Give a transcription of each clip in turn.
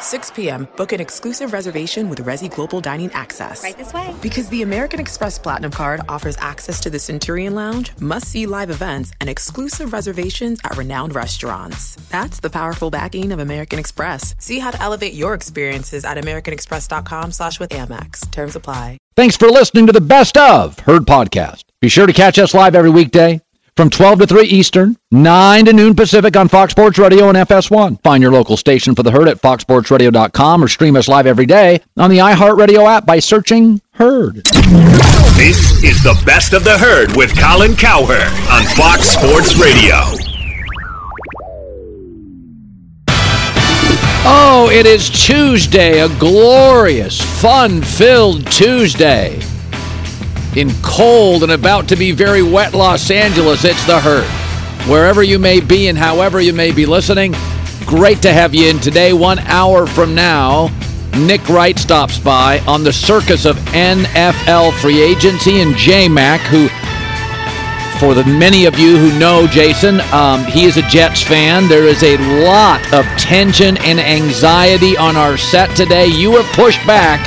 6 p.m., book an exclusive reservation with Resy Global Dining Access. Right this way. Because the American Express Platinum Card offers access to the Centurion Lounge, must see live events, and exclusive reservations at renowned restaurants. That's the powerful backing of American Express. See how to elevate your experiences at AmericanExpress.com slash with Amex. Terms apply. Thanks for listening to the Best of Herd podcast. Be sure to catch us live every weekday from 12 to 3 Eastern, 9 to noon Pacific on Fox Sports Radio and FS1. Find your local station for the herd at foxsportsradio.com or stream us live every day on the iHeartRadio app by searching Herd. This is the best of the herd with Colin Cowherd on Fox Sports Radio. Oh, it is Tuesday, a glorious, fun filled Tuesday. In cold and about to be very wet Los Angeles, it's the herd. Wherever you may be and however you may be listening, great to have you in today. One hour from now, Nick Wright stops by on the circus of NFL free agency and J Mac, who for the many of you who know Jason, um, he is a Jets fan. There is a lot of tension and anxiety on our set today. You have pushed back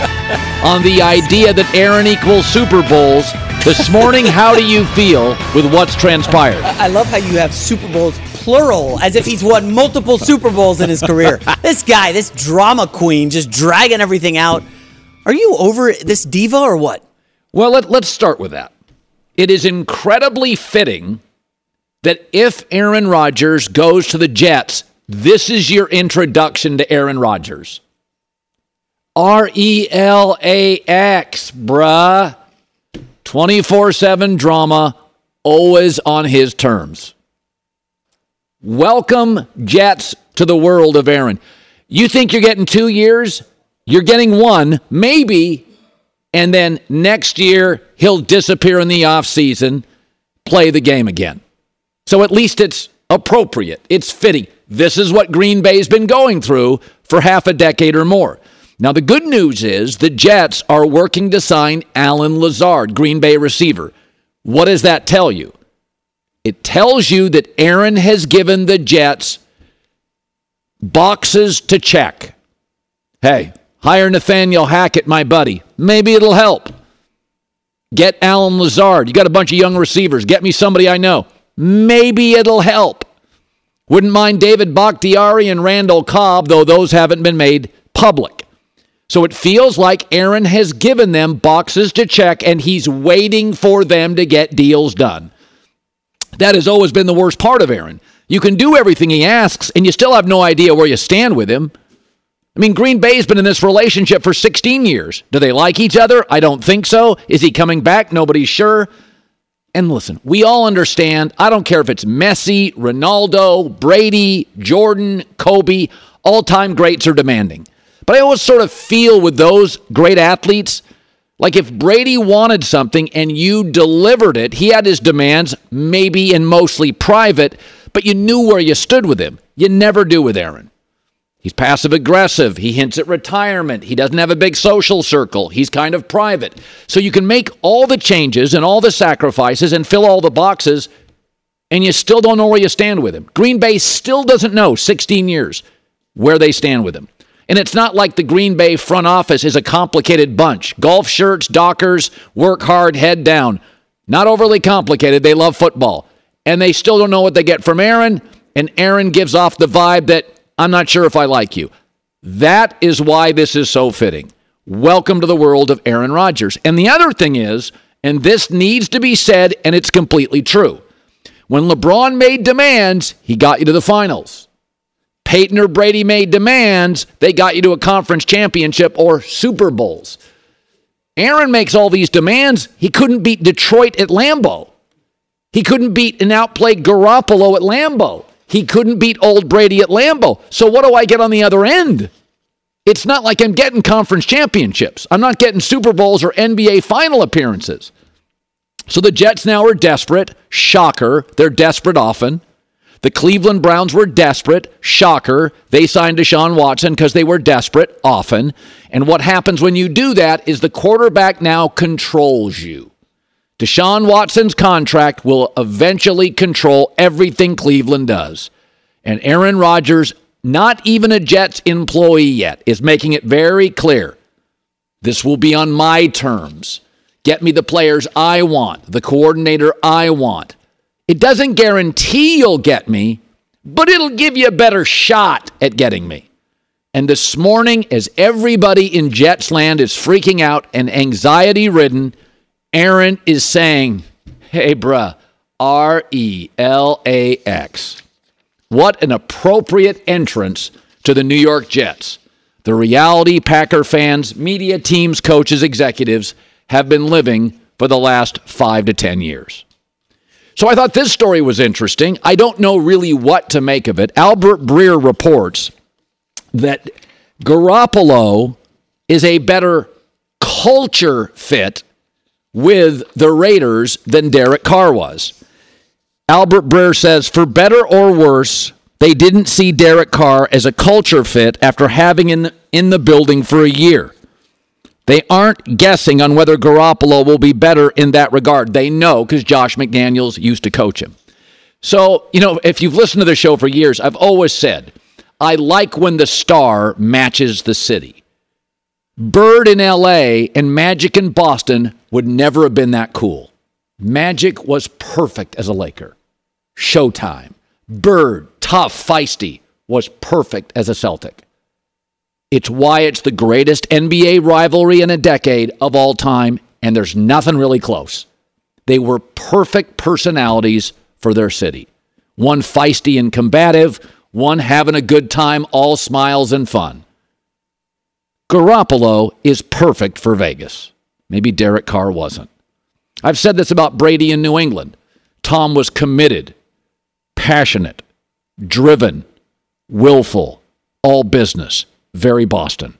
on the idea that Aaron equals Super Bowls. This morning, how do you feel with what's transpired? I love how you have Super Bowls plural, as if he's won multiple Super Bowls in his career. this guy, this drama queen, just dragging everything out. Are you over this diva or what? Well, let, let's start with that. It is incredibly fitting that if Aaron Rodgers goes to the Jets, this is your introduction to Aaron Rodgers. R E L A X, bruh. 24 7 drama, always on his terms. Welcome, Jets, to the world of Aaron. You think you're getting two years? You're getting one, maybe, and then next year he'll disappear in the offseason, play the game again. So at least it's appropriate, it's fitting. This is what Green Bay's been going through for half a decade or more. Now, the good news is the Jets are working to sign Allen Lazard, Green Bay receiver. What does that tell you? It tells you that Aaron has given the Jets boxes to check. Hey, hire Nathaniel Hackett, my buddy. Maybe it'll help. Get Allen Lazard. You got a bunch of young receivers. Get me somebody I know. Maybe it'll help. Wouldn't mind David Bakhtiari and Randall Cobb, though those haven't been made public. So it feels like Aaron has given them boxes to check and he's waiting for them to get deals done. That has always been the worst part of Aaron. You can do everything he asks and you still have no idea where you stand with him. I mean, Green Bay's been in this relationship for 16 years. Do they like each other? I don't think so. Is he coming back? Nobody's sure. And listen, we all understand. I don't care if it's Messi, Ronaldo, Brady, Jordan, Kobe, all time greats are demanding. But I always sort of feel with those great athletes, like if Brady wanted something and you delivered it, he had his demands, maybe and mostly private, but you knew where you stood with him. You never do with Aaron. He's passive aggressive. He hints at retirement. He doesn't have a big social circle. He's kind of private. So you can make all the changes and all the sacrifices and fill all the boxes, and you still don't know where you stand with him. Green Bay still doesn't know, 16 years, where they stand with him. And it's not like the Green Bay front office is a complicated bunch. Golf shirts, dockers, work hard, head down. Not overly complicated. They love football. And they still don't know what they get from Aaron. And Aaron gives off the vibe that I'm not sure if I like you. That is why this is so fitting. Welcome to the world of Aaron Rodgers. And the other thing is, and this needs to be said, and it's completely true. When LeBron made demands, he got you to the finals. Peyton or Brady made demands, they got you to a conference championship or Super Bowls. Aaron makes all these demands. He couldn't beat Detroit at Lambeau. He couldn't beat and outplay Garoppolo at Lambeau. He couldn't beat old Brady at Lambeau. So what do I get on the other end? It's not like I'm getting conference championships. I'm not getting Super Bowls or NBA final appearances. So the Jets now are desperate. Shocker. They're desperate often. The Cleveland Browns were desperate. Shocker. They signed Deshaun Watson because they were desperate often. And what happens when you do that is the quarterback now controls you. Deshaun Watson's contract will eventually control everything Cleveland does. And Aaron Rodgers, not even a Jets employee yet, is making it very clear this will be on my terms. Get me the players I want, the coordinator I want. It doesn't guarantee you'll get me, but it'll give you a better shot at getting me. And this morning, as everybody in Jets land is freaking out and anxiety ridden, Aaron is saying, Hey, bruh, R E L A X. What an appropriate entrance to the New York Jets. The reality Packer fans, media teams, coaches, executives have been living for the last five to 10 years. So I thought this story was interesting. I don't know really what to make of it. Albert Breer reports that Garoppolo is a better culture fit with the Raiders than Derek Carr was. Albert Breer says, for better or worse, they didn't see Derek Carr as a culture fit after having him in the building for a year. They aren't guessing on whether Garoppolo will be better in that regard. They know because Josh McDaniels used to coach him. So, you know, if you've listened to the show for years, I've always said, I like when the star matches the city. Bird in LA and Magic in Boston would never have been that cool. Magic was perfect as a Laker. Showtime. Bird, tough, feisty, was perfect as a Celtic. It's why it's the greatest NBA rivalry in a decade of all time, and there's nothing really close. They were perfect personalities for their city. One feisty and combative, one having a good time, all smiles and fun. Garoppolo is perfect for Vegas. Maybe Derek Carr wasn't. I've said this about Brady in New England. Tom was committed, passionate, driven, willful, all business, very Boston.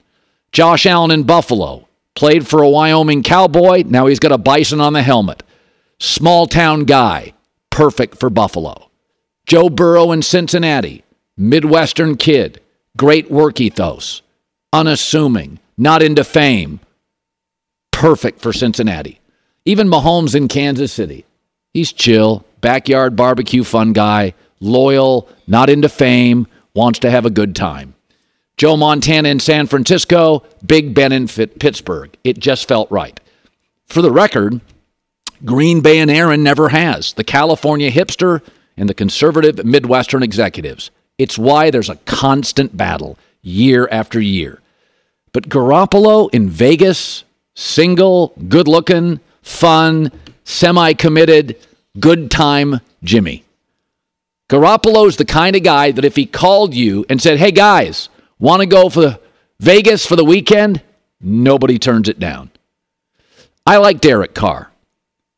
Josh Allen in Buffalo played for a Wyoming cowboy. Now he's got a bison on the helmet. Small town guy, perfect for Buffalo. Joe Burrow in Cincinnati, Midwestern kid, great work ethos unassuming, not into fame. Perfect for Cincinnati. Even Mahomes in Kansas City. He's chill, backyard barbecue fun guy, loyal, not into fame, wants to have a good time. Joe Montana in San Francisco, Big Ben in Pittsburgh. It just felt right. For the record, Green Bay and Aaron never has. The California hipster and the conservative Midwestern executives. It's why there's a constant battle year after year. But Garoppolo in Vegas, single, good looking, fun, semi committed, good time Jimmy. Garoppolo's the kind of guy that if he called you and said, hey guys, want to go for Vegas for the weekend? Nobody turns it down. I like Derek Carr,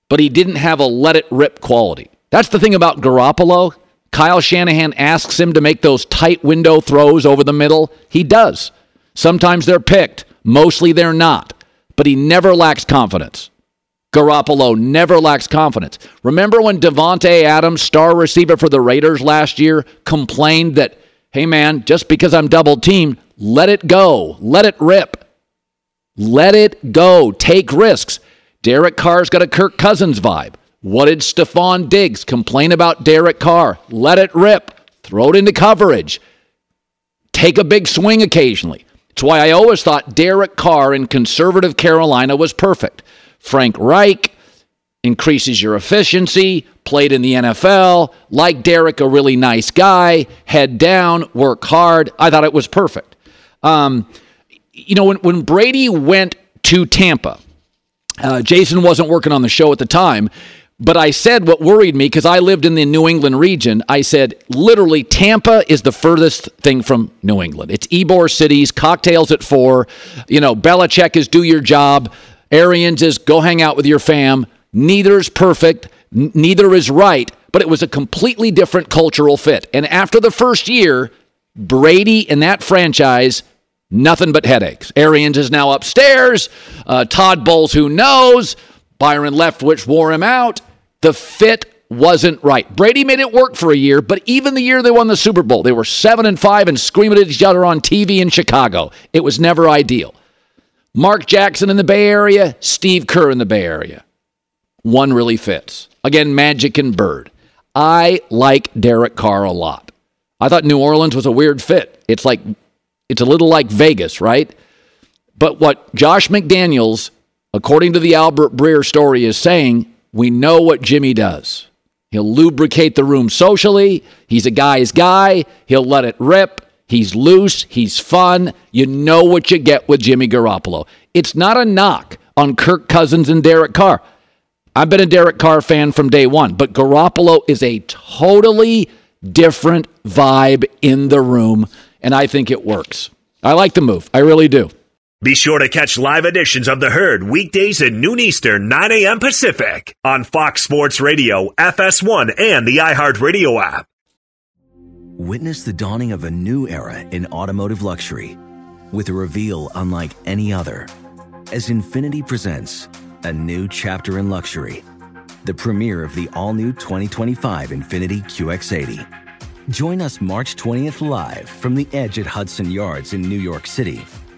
but he didn't have a let it rip quality. That's the thing about Garoppolo. Kyle Shanahan asks him to make those tight window throws over the middle. He does. Sometimes they're picked, mostly they're not. But he never lacks confidence. Garoppolo never lacks confidence. Remember when Davante Adams, star receiver for the Raiders last year, complained that, hey man, just because I'm double teamed, let it go, let it rip. Let it go. Take risks. Derek Carr's got a Kirk Cousins vibe. What did Stefon Diggs complain about Derek Carr? Let it rip. Throw it into coverage. Take a big swing occasionally. It's why I always thought Derek Carr in conservative Carolina was perfect. Frank Reich increases your efficiency, played in the NFL, like Derek, a really nice guy, head down, work hard. I thought it was perfect. Um, you know, when, when Brady went to Tampa, uh, Jason wasn't working on the show at the time, but I said what worried me because I lived in the New England region. I said, literally, Tampa is the furthest thing from New England. It's Ybor cities, cocktails at four. You know, Belichick is do your job. Arians is go hang out with your fam. Neither is perfect, n- neither is right, but it was a completely different cultural fit. And after the first year, Brady and that franchise nothing but headaches. Arians is now upstairs. Uh, Todd Bowles, who knows? Byron Leftwich wore him out. The fit wasn't right. Brady made it work for a year, but even the year they won the Super Bowl, they were 7 and 5 and screaming at each other on TV in Chicago. It was never ideal. Mark Jackson in the Bay Area, Steve Kerr in the Bay Area. One really fits. Again, Magic and Bird. I like Derek Carr a lot. I thought New Orleans was a weird fit. It's like it's a little like Vegas, right? But what Josh McDaniels, according to the Albert Breer story, is saying we know what Jimmy does. He'll lubricate the room socially. He's a guy's guy. He'll let it rip. He's loose. He's fun. You know what you get with Jimmy Garoppolo. It's not a knock on Kirk Cousins and Derek Carr. I've been a Derek Carr fan from day one, but Garoppolo is a totally different vibe in the room, and I think it works. I like the move. I really do. Be sure to catch live editions of The Herd weekdays at noon Eastern, 9 a.m. Pacific on Fox Sports Radio, FS1, and the iHeartRadio app. Witness the dawning of a new era in automotive luxury with a reveal unlike any other as Infiniti presents a new chapter in luxury, the premiere of the all new 2025 Infiniti QX80. Join us March 20th live from the edge at Hudson Yards in New York City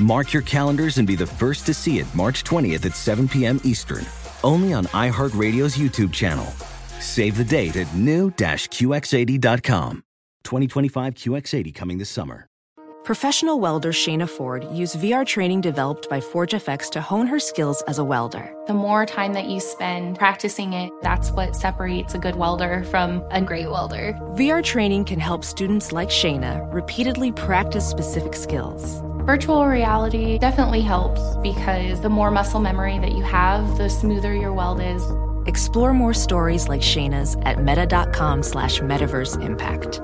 Mark your calendars and be the first to see it March 20th at 7 p.m. Eastern, only on iHeartRadio's YouTube channel. Save the date at new-QX80.com. 2025 QX80 coming this summer. Professional welder Shayna Ford used VR training developed by ForgeFX to hone her skills as a welder. The more time that you spend practicing it, that's what separates a good welder from a great welder. VR training can help students like Shayna repeatedly practice specific skills. Virtual reality definitely helps because the more muscle memory that you have, the smoother your weld is. Explore more stories like Shayna's at meta.com slash metaverse impact.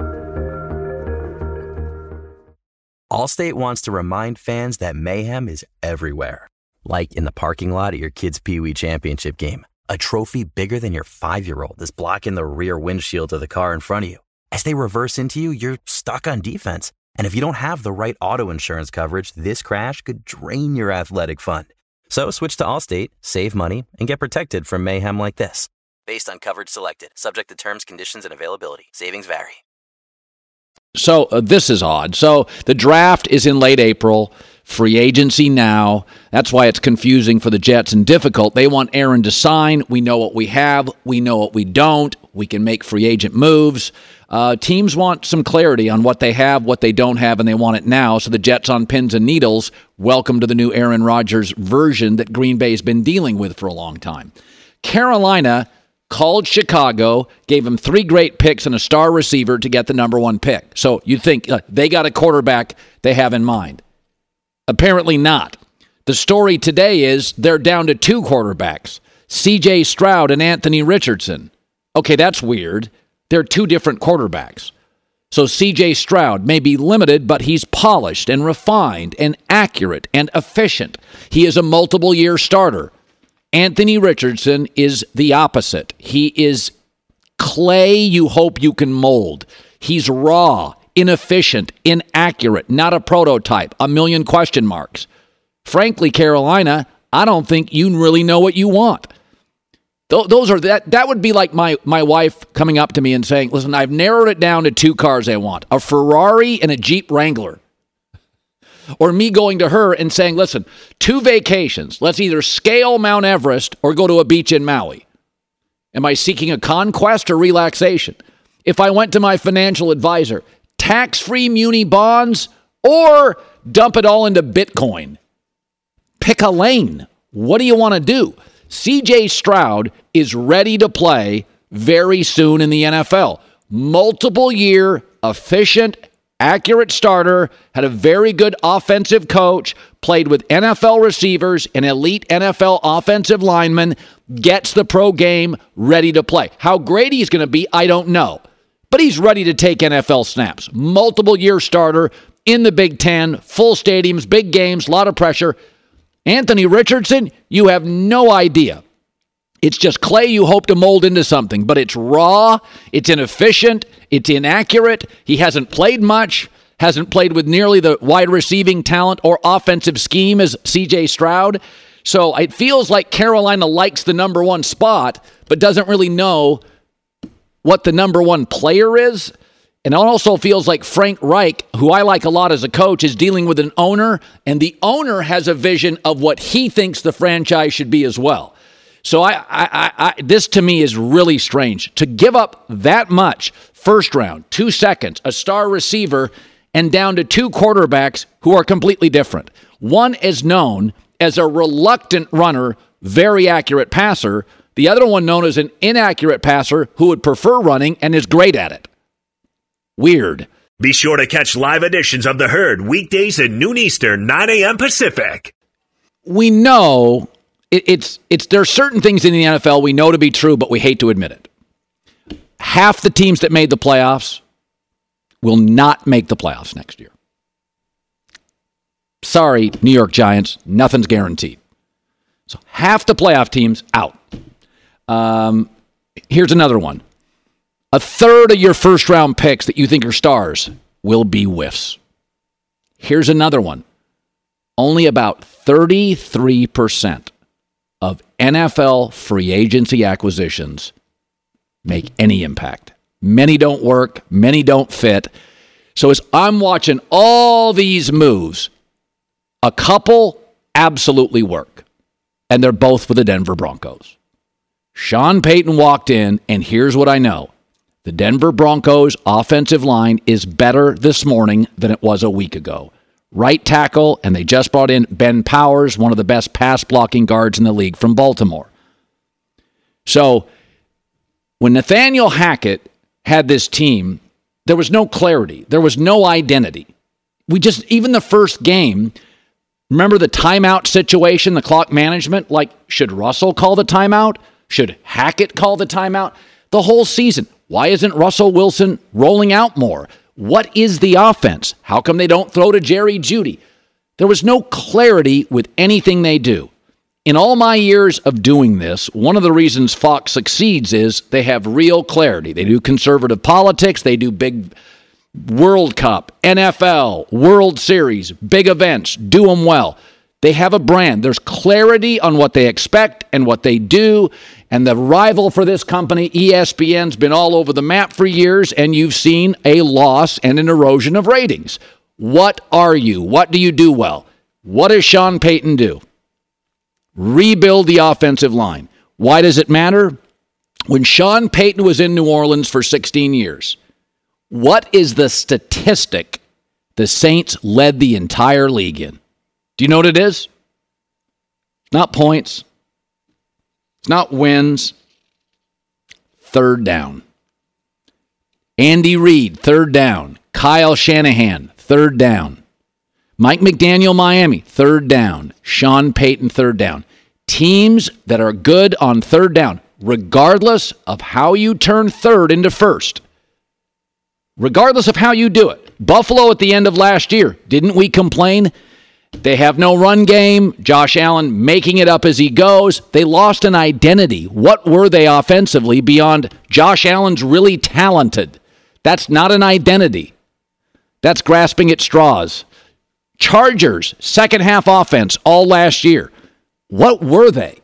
Allstate wants to remind fans that mayhem is everywhere. Like in the parking lot at your kid's Pee Wee Championship game. A trophy bigger than your five year old is blocking the rear windshield of the car in front of you. As they reverse into you, you're stuck on defense. And if you don't have the right auto insurance coverage, this crash could drain your athletic fund. So switch to Allstate, save money, and get protected from mayhem like this. Based on coverage selected, subject to terms, conditions, and availability. Savings vary. So uh, this is odd. So the draft is in late April, free agency now. That's why it's confusing for the Jets and difficult. They want Aaron to sign. We know what we have, we know what we don't. We can make free agent moves. Uh, teams want some clarity on what they have, what they don't have, and they want it now. So the Jets on pins and needles. Welcome to the new Aaron Rodgers version that Green Bay's been dealing with for a long time. Carolina called Chicago, gave them three great picks and a star receiver to get the number one pick. So you think uh, they got a quarterback they have in mind. Apparently not. The story today is they're down to two quarterbacks CJ Stroud and Anthony Richardson. Okay, that's weird. They're two different quarterbacks. So CJ Stroud may be limited, but he's polished and refined and accurate and efficient. He is a multiple year starter. Anthony Richardson is the opposite. He is clay you hope you can mold. He's raw, inefficient, inaccurate, not a prototype, a million question marks. Frankly, Carolina, I don't think you really know what you want. Th- those are that that would be like my my wife coming up to me and saying, "Listen, I've narrowed it down to two cars I want: a Ferrari and a Jeep Wrangler." Or me going to her and saying, "Listen, two vacations. Let's either scale Mount Everest or go to a beach in Maui." Am I seeking a conquest or relaxation? If I went to my financial advisor, tax-free muni bonds or dump it all into Bitcoin. Pick a lane. What do you want to do? CJ Stroud is ready to play very soon in the NFL. Multiple year, efficient, accurate starter, had a very good offensive coach, played with NFL receivers and elite NFL offensive linemen, gets the pro game ready to play. How great he's going to be, I don't know. But he's ready to take NFL snaps. Multiple year starter in the Big Ten, full stadiums, big games, a lot of pressure. Anthony Richardson, you have no idea. It's just clay you hope to mold into something, but it's raw, it's inefficient, it's inaccurate. He hasn't played much, hasn't played with nearly the wide receiving talent or offensive scheme as CJ Stroud. So it feels like Carolina likes the number one spot, but doesn't really know what the number one player is. And it also feels like Frank Reich, who I like a lot as a coach, is dealing with an owner, and the owner has a vision of what he thinks the franchise should be as well. So I, I, I, this to me is really strange to give up that much first round, two seconds, a star receiver, and down to two quarterbacks who are completely different. One is known as a reluctant runner, very accurate passer. The other one known as an inaccurate passer who would prefer running and is great at it. Weird. Be sure to catch live editions of The Herd weekdays at noon Eastern, 9 a.m. Pacific. We know it, it's it's there are certain things in the NFL we know to be true, but we hate to admit it. Half the teams that made the playoffs will not make the playoffs next year. Sorry, New York Giants, nothing's guaranteed. So half the playoff teams out. Um, here's another one. A third of your first round picks that you think are stars will be whiffs. Here's another one. Only about 33% of NFL free agency acquisitions make any impact. Many don't work, many don't fit. So as I'm watching all these moves, a couple absolutely work. And they're both for the Denver Broncos. Sean Payton walked in, and here's what I know. The Denver Broncos offensive line is better this morning than it was a week ago. Right tackle, and they just brought in Ben Powers, one of the best pass blocking guards in the league from Baltimore. So when Nathaniel Hackett had this team, there was no clarity, there was no identity. We just, even the first game, remember the timeout situation, the clock management? Like, should Russell call the timeout? Should Hackett call the timeout? The whole season. Why isn't Russell Wilson rolling out more? What is the offense? How come they don't throw to Jerry Jeudy? There was no clarity with anything they do. In all my years of doing this, one of the reasons Fox succeeds is they have real clarity. They do conservative politics, they do big World Cup, NFL, World Series, big events, do them well. They have a brand. There's clarity on what they expect and what they do. And the rival for this company, ESPN's been all over the map for years, and you've seen a loss and an erosion of ratings. What are you? What do you do well? What does Sean Payton do? Rebuild the offensive line. Why does it matter? When Sean Payton was in New Orleans for 16 years, what is the statistic the Saints led the entire league in? Do you know what it is? Not points. It's not wins. Third down. Andy Reid, third down. Kyle Shanahan, third down. Mike McDaniel, Miami, third down. Sean Payton, third down. Teams that are good on third down, regardless of how you turn third into first, regardless of how you do it. Buffalo at the end of last year, didn't we complain? They have no run game. Josh Allen making it up as he goes. They lost an identity. What were they offensively beyond Josh Allen's really talented? That's not an identity. That's grasping at straws. Chargers, second half offense all last year. What were they?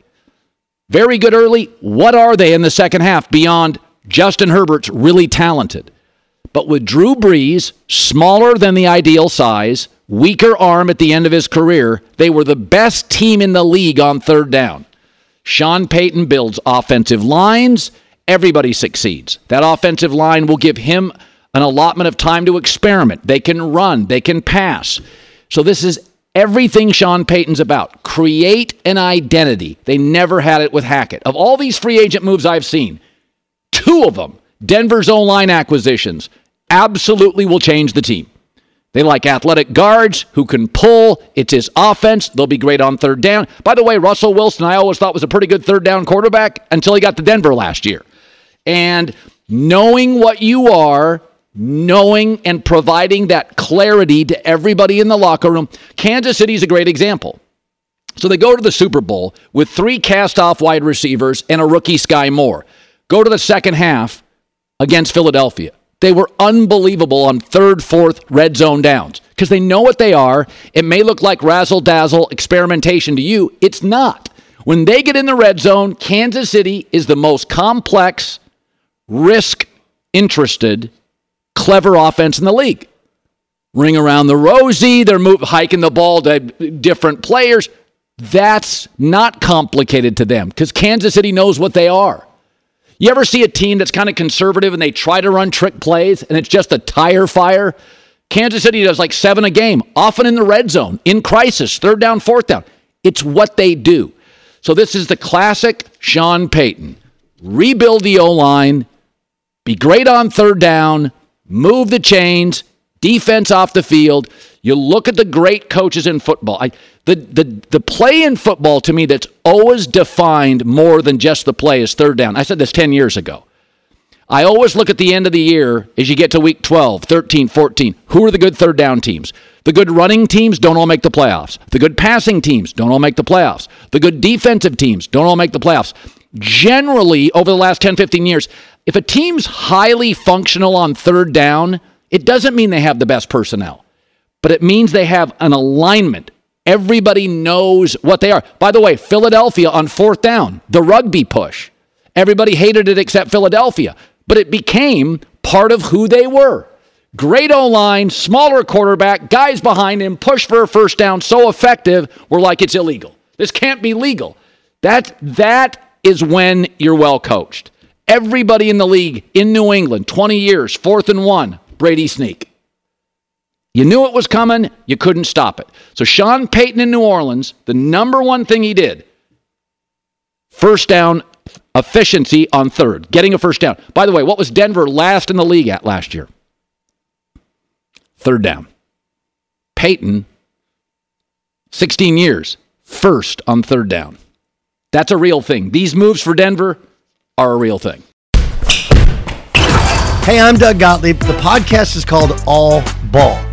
Very good early. What are they in the second half beyond Justin Herbert's really talented? But with Drew Brees, smaller than the ideal size, weaker arm at the end of his career, they were the best team in the league on third down. Sean Payton builds offensive lines. Everybody succeeds. That offensive line will give him an allotment of time to experiment. They can run, they can pass. So this is everything Sean Payton's about. Create an identity. They never had it with Hackett. Of all these free agent moves I've seen, two of them, Denver's own line acquisitions, absolutely will change the team. They like athletic guards who can pull. It's his offense. They'll be great on third down. By the way, Russell Wilson, I always thought was a pretty good third down quarterback until he got to Denver last year. And knowing what you are, knowing and providing that clarity to everybody in the locker room, Kansas City is a great example. So they go to the Super Bowl with three cast off wide receivers and a rookie Skyy Moore. Go to the second half against Philadelphia. They were unbelievable on third, fourth red zone downs because they know what they are. It may look like razzle dazzle experimentation to you. It's not. When they get in the red zone, Kansas City is the most complex, risk interested, clever offense in the league. Ring around the rosy, they're move, hiking the ball to different players. That's not complicated to them because Kansas City knows what they are. You ever see a team that's kind of conservative and they try to run trick plays and it's just a tire fire? Kansas City does like seven a game, often in the red zone, in crisis, third down, fourth down. It's what they do. So this is the classic Sean Payton. Rebuild the O line, be great on third down, move the chains, defense off the field. You look at the great coaches in football. I, the, the, the play in football to me that's always defined more than just the play is third down. I said this 10 years ago. I always look at the end of the year as you get to week 12, 13, 14. Who are the good third down teams? The good running teams don't all make the playoffs. The good passing teams don't all make the playoffs. The good defensive teams don't all make the playoffs. Generally, over the last 10, 15 years, if a team's highly functional on third down, it doesn't mean they have the best personnel, but it means they have an alignment. Everybody knows what they are. By the way, Philadelphia on fourth down, the rugby push. Everybody hated it except Philadelphia, but it became part of who they were. Great O line, smaller quarterback, guys behind him, push for a first down, so effective, we're like it's illegal. This can't be legal. That, that is when you're well coached. Everybody in the league in New England, 20 years, fourth and one, Brady sneak. You knew it was coming, you couldn't stop it. So, Sean Payton in New Orleans, the number one thing he did first down efficiency on third, getting a first down. By the way, what was Denver last in the league at last year? Third down. Payton, 16 years, first on third down. That's a real thing. These moves for Denver are a real thing. Hey, I'm Doug Gottlieb. The podcast is called All Ball.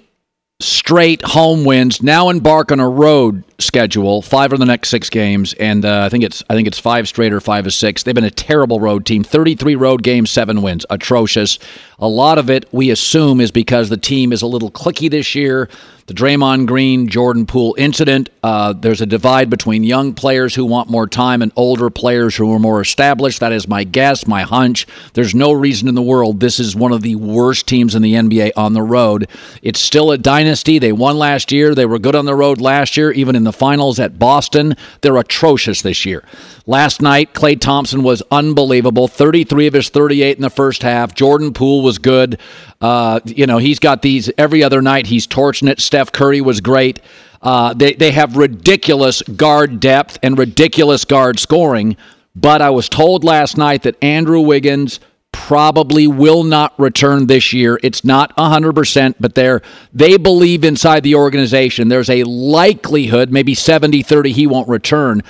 straight home wins, now embark on a road schedule, five of the next six games, and uh, I think it's I think it's five straight or five of six. They've been a terrible road team. Thirty-three road games, seven wins, atrocious. A lot of it we assume is because the team is a little cliquey this year the Draymond Green Jordan Poole incident. Uh, there's a divide between young players who want more time and older players who are more established. That is my guess, my hunch. There's no reason in the world this is one of the worst teams in the NBA on the road. It's still a dynasty. They won last year. They were good on the road last year, even in the finals at Boston. They're atrocious this year. Last night, Klay Thompson was unbelievable. 33 of his 38 in the first half. Jordan Poole was good. Uh, you know, he's got these every other night. He's torching it. Steph Curry was great. Uh, they, they have ridiculous guard depth and ridiculous guard scoring. But I was told last night that Andrew Wiggins probably will not return this year. It's not 100%, but they're, they believe inside the organization there's a likelihood, maybe 70 30, he won't return.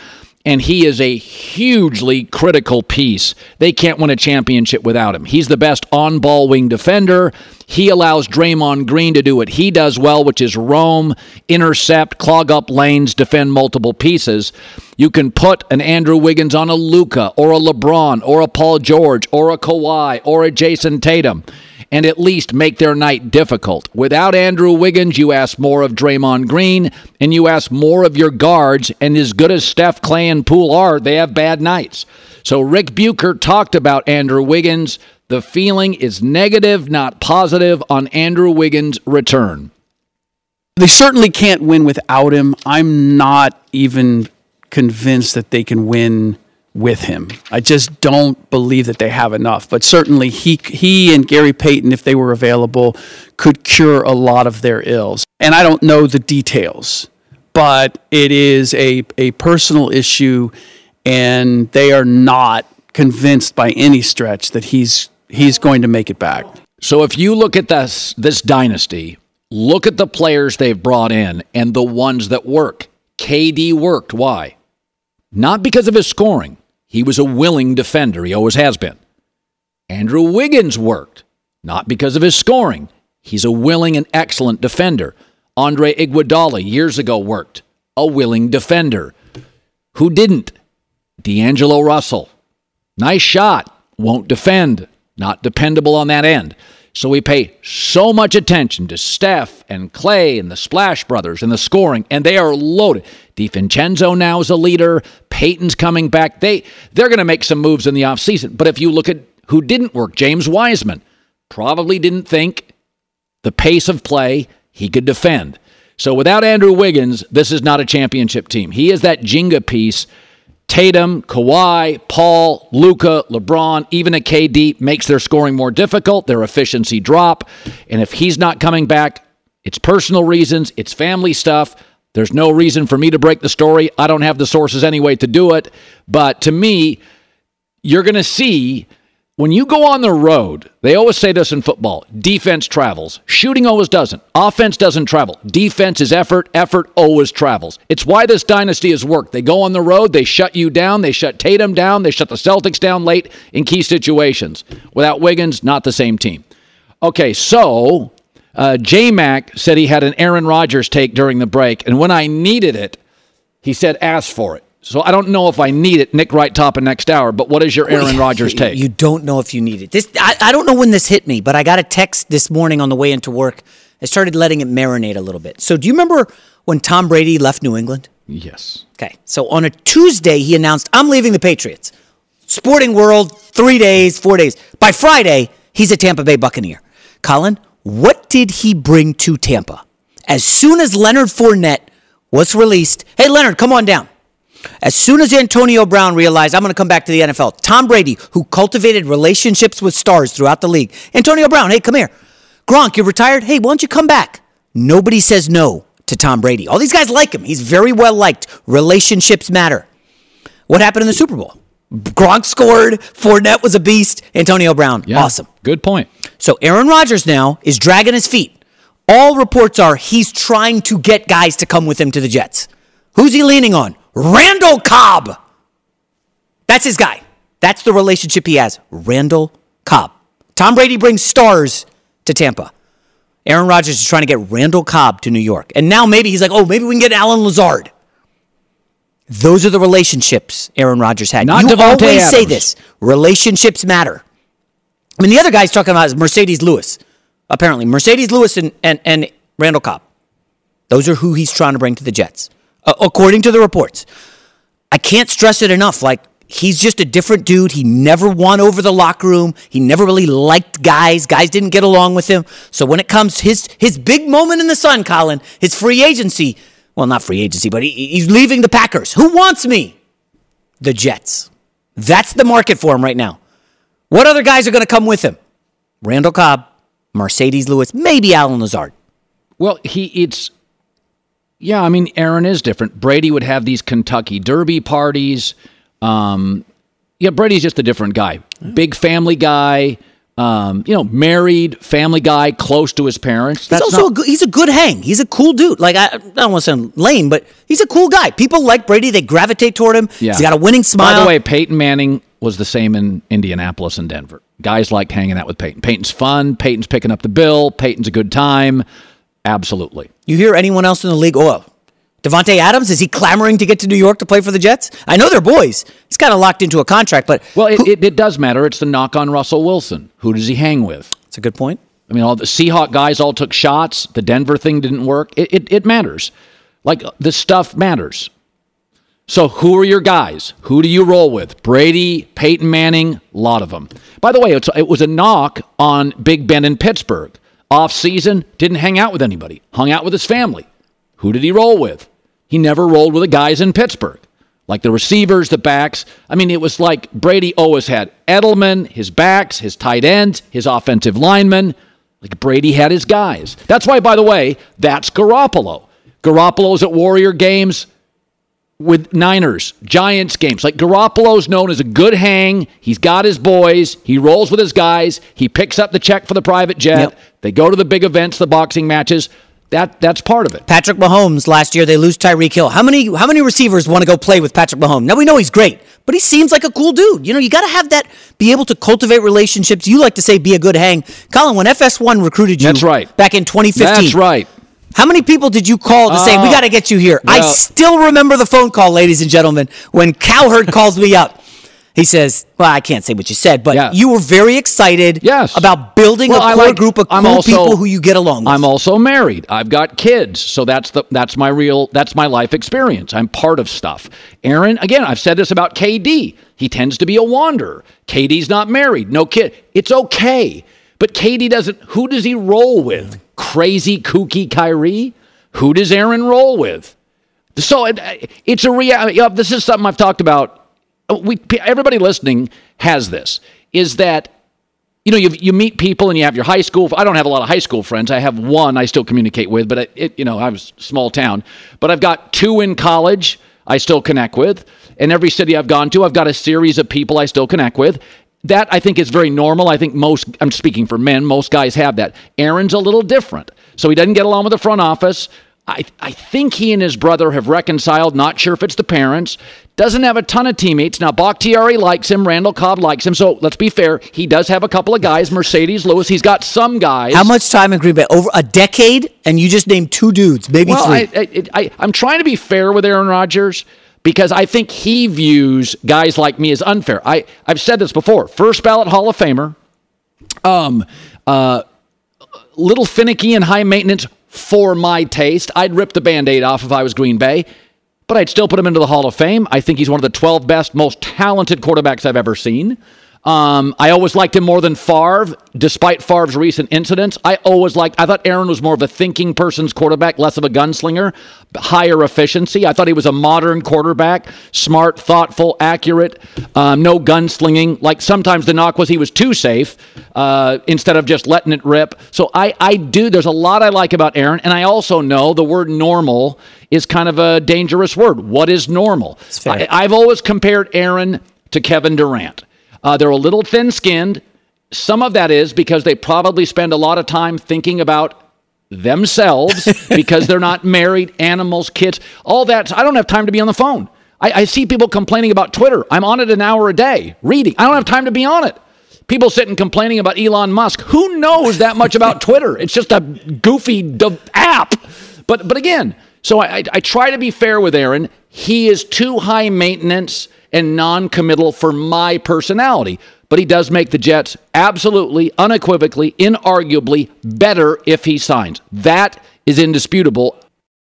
And he is a hugely critical piece. They can't win a championship without him. He's the best on ball wing defender. He allows Draymond Green to do what he does well, which is roam, intercept, clog up lanes, defend multiple pieces. You can put an Andrew Wiggins on a Luka or a LeBron or a Paul George or a Kawhi or a Jayson Tatum and at least make their night difficult. Without Andrew Wiggins, you ask more of Draymond Green and you ask more of your guards. And as good as Steph, Klay, and Poole are, they have bad nights. So Ric Bucher talked about Andrew Wiggins. The feeling is negative, not positive, on Andrew Wiggins' return. They certainly can't win without him. I'm not even convinced that they can win with him. I just don't believe that they have enough. But certainly he he and Gary Payton, if they were available, could cure a lot of their ills. And I don't know the details, but it is a, a personal issue and they are not convinced by any stretch that he's he's going to make it back. So if you look at this this dynasty, look at the players they've brought in and the ones that work. KD worked. Why? Not because of his scoring. He was a willing defender. He always has been. Andrew Wiggins worked, not because of his scoring. He's a willing and excellent defender. Andre Iguodala years ago worked, a willing defender. Who didn't? D'Angelo Russell. Nice shot, won't defend, not dependable on that end. So we pay so much attention to Steph and Klay and the Splash Brothers and the scoring, and they are loaded. DiVincenzo now is a leader. Payton's coming back. They they're going to make some moves in the offseason. But if you look at who didn't work, James Wiseman probably didn't think the pace of play he could defend. So without Andrew Wiggins, this is not a championship team. He is that Jenga piece Tatum, Kawhi, Paul, Luka, LeBron, even a KD makes their scoring more difficult, their efficiency drop. And if he's not coming back, it's personal reasons, it's family stuff. There's no reason for me to break the story. I don't have the sources anyway to do it. But to me, you're going to see when you go on the road, they always say this in football defense travels. Shooting always doesn't. Offense doesn't travel. Defense is effort. Effort always travels. It's why this dynasty has worked. They go on the road, they shut you down, they shut Tatum down, they shut the Celtics down late in key situations. Without Wiggins, not the same team. Okay, so uh, J Mac said he had an Aaron Rodgers take during the break, and when I needed it, he said, ask for it. So I don't know if I need it, Nick Wright top of next hour. But what is your Aaron Rodgers take? You don't know if you need it. This I, I don't know when this hit me, but I got a text this morning on the way into work. I started letting it marinate a little bit. So do you remember when Tom Brady left New England? Yes. Okay. So on a Tuesday, he announced, "I'm leaving the Patriots." Sporting World, three days, four days. By Friday, he's a Tampa Bay Buccaneer. Colin, what did he bring to Tampa? As soon as Leonard Fournette was released, hey Leonard, come on down. As soon as Antonio Brown realized, I'm going to come back to the NFL, Tom Brady, who cultivated relationships with stars throughout the league, Antonio Brown, hey, come here. Gronk, you're retired? Hey, why don't you come back? Nobody says no to Tom Brady. All these guys like him. He's very well liked. Relationships matter. What happened in the Super Bowl? Gronk scored. Fournette was a beast. Antonio Brown, Yeah, awesome. Good point. So Aaron Rodgers now is dragging his feet. All reports are he's trying to get guys to come with him to the Jets. Who's he leaning on? Randall Cobb. That's his guy. That's the relationship he has. Randall Cobb. Tom Brady brings stars to Tampa. Aaron Rodgers is trying to get Randall Cobb to New York. And now maybe he's like, oh, maybe we can get Allen Lazard. Those are the relationships Aaron Rodgers had. Not you Davante always say this. Relationships matter. I mean, the other guy's talking about is Marcedes Lewis. Apparently, Marcedes Lewis and, and, and Randall Cobb. Those are who he's trying to bring to the Jets, uh, according to the reports. I can't stress it enough. Like, he's just a different dude. He never won over the locker room. He never really liked guys. Guys didn't get along with him. So when it comes his his big moment in the sun, Colin, his free agency, well, not free agency, but he, he's leaving the Packers. Who wants me? The Jets. That's the market for him right now. What other guys are going to come with him? Randall Cobb, Marcedes Lewis, maybe Allen Lazard. Well, he it's yeah. I mean, Aaron is different. Brady would have these Kentucky Derby parties. Um, yeah, Brady's just a different guy. Big family guy. Um, you know, married, family guy, close to his parents. He's also not- a good, he's a good hang. He's a cool dude. Like I, I don't want to sound lame, but he's a cool guy. People like Brady. They gravitate toward him. Yeah. He's got a winning smile. By the way, Peyton Manning was the same in Indianapolis and Denver. Guys liked hanging out with Peyton. Peyton's fun. Peyton's picking up the bill. Peyton's a good time. Absolutely. you hear anyone else in the league? Oh, Davante Adams is he clamoring to get to New York to play for the Jets? I know they're boys. He's kind of locked into a contract, but Well, it, it, it does matter. It's the knock on Russell Wilson. Who does he hang with? it's a good point. I mean, all the Seahawk guys all took shots. The Denver thing didn't work. It, it, it matters. Like this stuff matters. So, who are your guys? Who do you roll with? Brady, Peyton Manning, a lot of them. By the way, it's, it was a knock on Big Ben in Pittsburgh. Off season, didn't hang out with anybody, hung out with his family. Who did he roll with? He never rolled with the guys in Pittsburgh, like the receivers, the backs. I mean, it was like Brady always had Edelman, his backs, his tight ends, his offensive linemen. Like Brady had his guys. That's why, by the way, that's Garoppolo. Garoppolo's at Warrior games with Niners, Giants games. Like Garoppolo's known as a good hang. He's got his boys. He rolls with his guys. He picks up the check for the private jet. Yep. They go to the big events, the boxing matches. That that's part of it. Patrick Mahomes last year they lose Tyreek Hill. How many how many receivers want to go play with Patrick Mahomes? Now we know he's great, but he seems like a cool dude. You know, you got to have that be able to cultivate relationships. You like to say be a good hang. Colin, when FS1 recruited you That's right. back in 2015. That's right. How many people did you call to say we Oh. got to get you here? I still remember the phone call, ladies and gentlemen, when Cowherd calls me up. He says, "Well, I can't say what you said, but Yeah. you were very excited Yes. about building Well, a core like- group of cool also- people who you get along with." I'm also married. I've got kids, so that's the that's my real that's my life experience. I'm part of stuff. Aaron, again, I've said this about KD. He tends to be a wanderer. KD's not married, no kid. It's okay, but KD doesn't. Who does he roll with? Crazy kooky Kyrie. Who does Aaron roll with? So it, it's a reality. This is something I've talked about. We everybody listening has this. Is that you know, you, you meet people and you have your high school. I don't have a lot of high school friends. I have one I still communicate with, but it, it, you know, I was small town. But I've got two in college I still connect with. In every city I've gone to, I've got a series of people I still connect with. That I think is very normal. I think most, I'm speaking for men, most guys have that. Aaron's a little different. So he doesn't get along with the front office. I, I think he and his brother have reconciled. Not sure if it's the parents. Doesn't have a ton of teammates. Now, Bakhtiari likes him. Randall Cobb likes him. So let's be fair. He does have a couple of guys. Marcedes Lewis. He's got some guys. How much time in Green Bay? Over a decade, and you just named two dudes, maybe Well, three. I, I, I, I'm trying to be fair with Aaron Rodgers because I think he views guys like me as unfair. I, I've said this before. First ballot Hall of Famer. Um, uh, little finicky and high maintenance for my taste. I'd rip the band aid off if I was Green Bay, but I'd still put him into the Hall of Fame. I think he's one of the 12 best, most talented quarterbacks I've ever seen. Um, I always liked him more than Favre, despite Favre's recent incidents. I always liked, I thought Aaron was more of a thinking person's quarterback, less of a gunslinger, higher efficiency. I thought he was a modern quarterback, smart, thoughtful, accurate, um, no gunslinging. Like sometimes the knock was he was too safe uh, instead of just letting it rip. So I, I do, there's a lot I like about Aaron. And I also know the word normal is kind of a dangerous word. What is normal? I, I've always compared Aaron to Kevin Durant. Uh, they're a little thin skinned. Some of that is because they probably spend a lot of time thinking about themselves because they're not married, animals, kids, all that. I don't have time to be on the phone. I, I see people complaining about Twitter. I'm on it an hour a day reading. I don't have time to be on it. People sitting complaining about Elon Musk. Who knows that much about Twitter? It's just a goofy d- app. But but again, so I, I, I try to be fair with Aaron. He is too high maintenance and non-committal for my personality. But he does make the Jets absolutely, unequivocally, inarguably better if he signs. That is indisputable.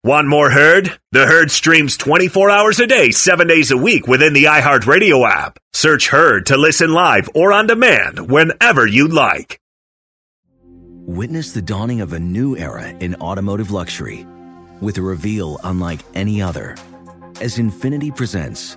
Want more Herd? The Herd streams 24 hours a day, 7 days a week within the iHeartRadio app. Search Herd to listen live or on demand whenever you'd like. Witness the dawning of a new era in automotive luxury with a reveal unlike any other as Infiniti presents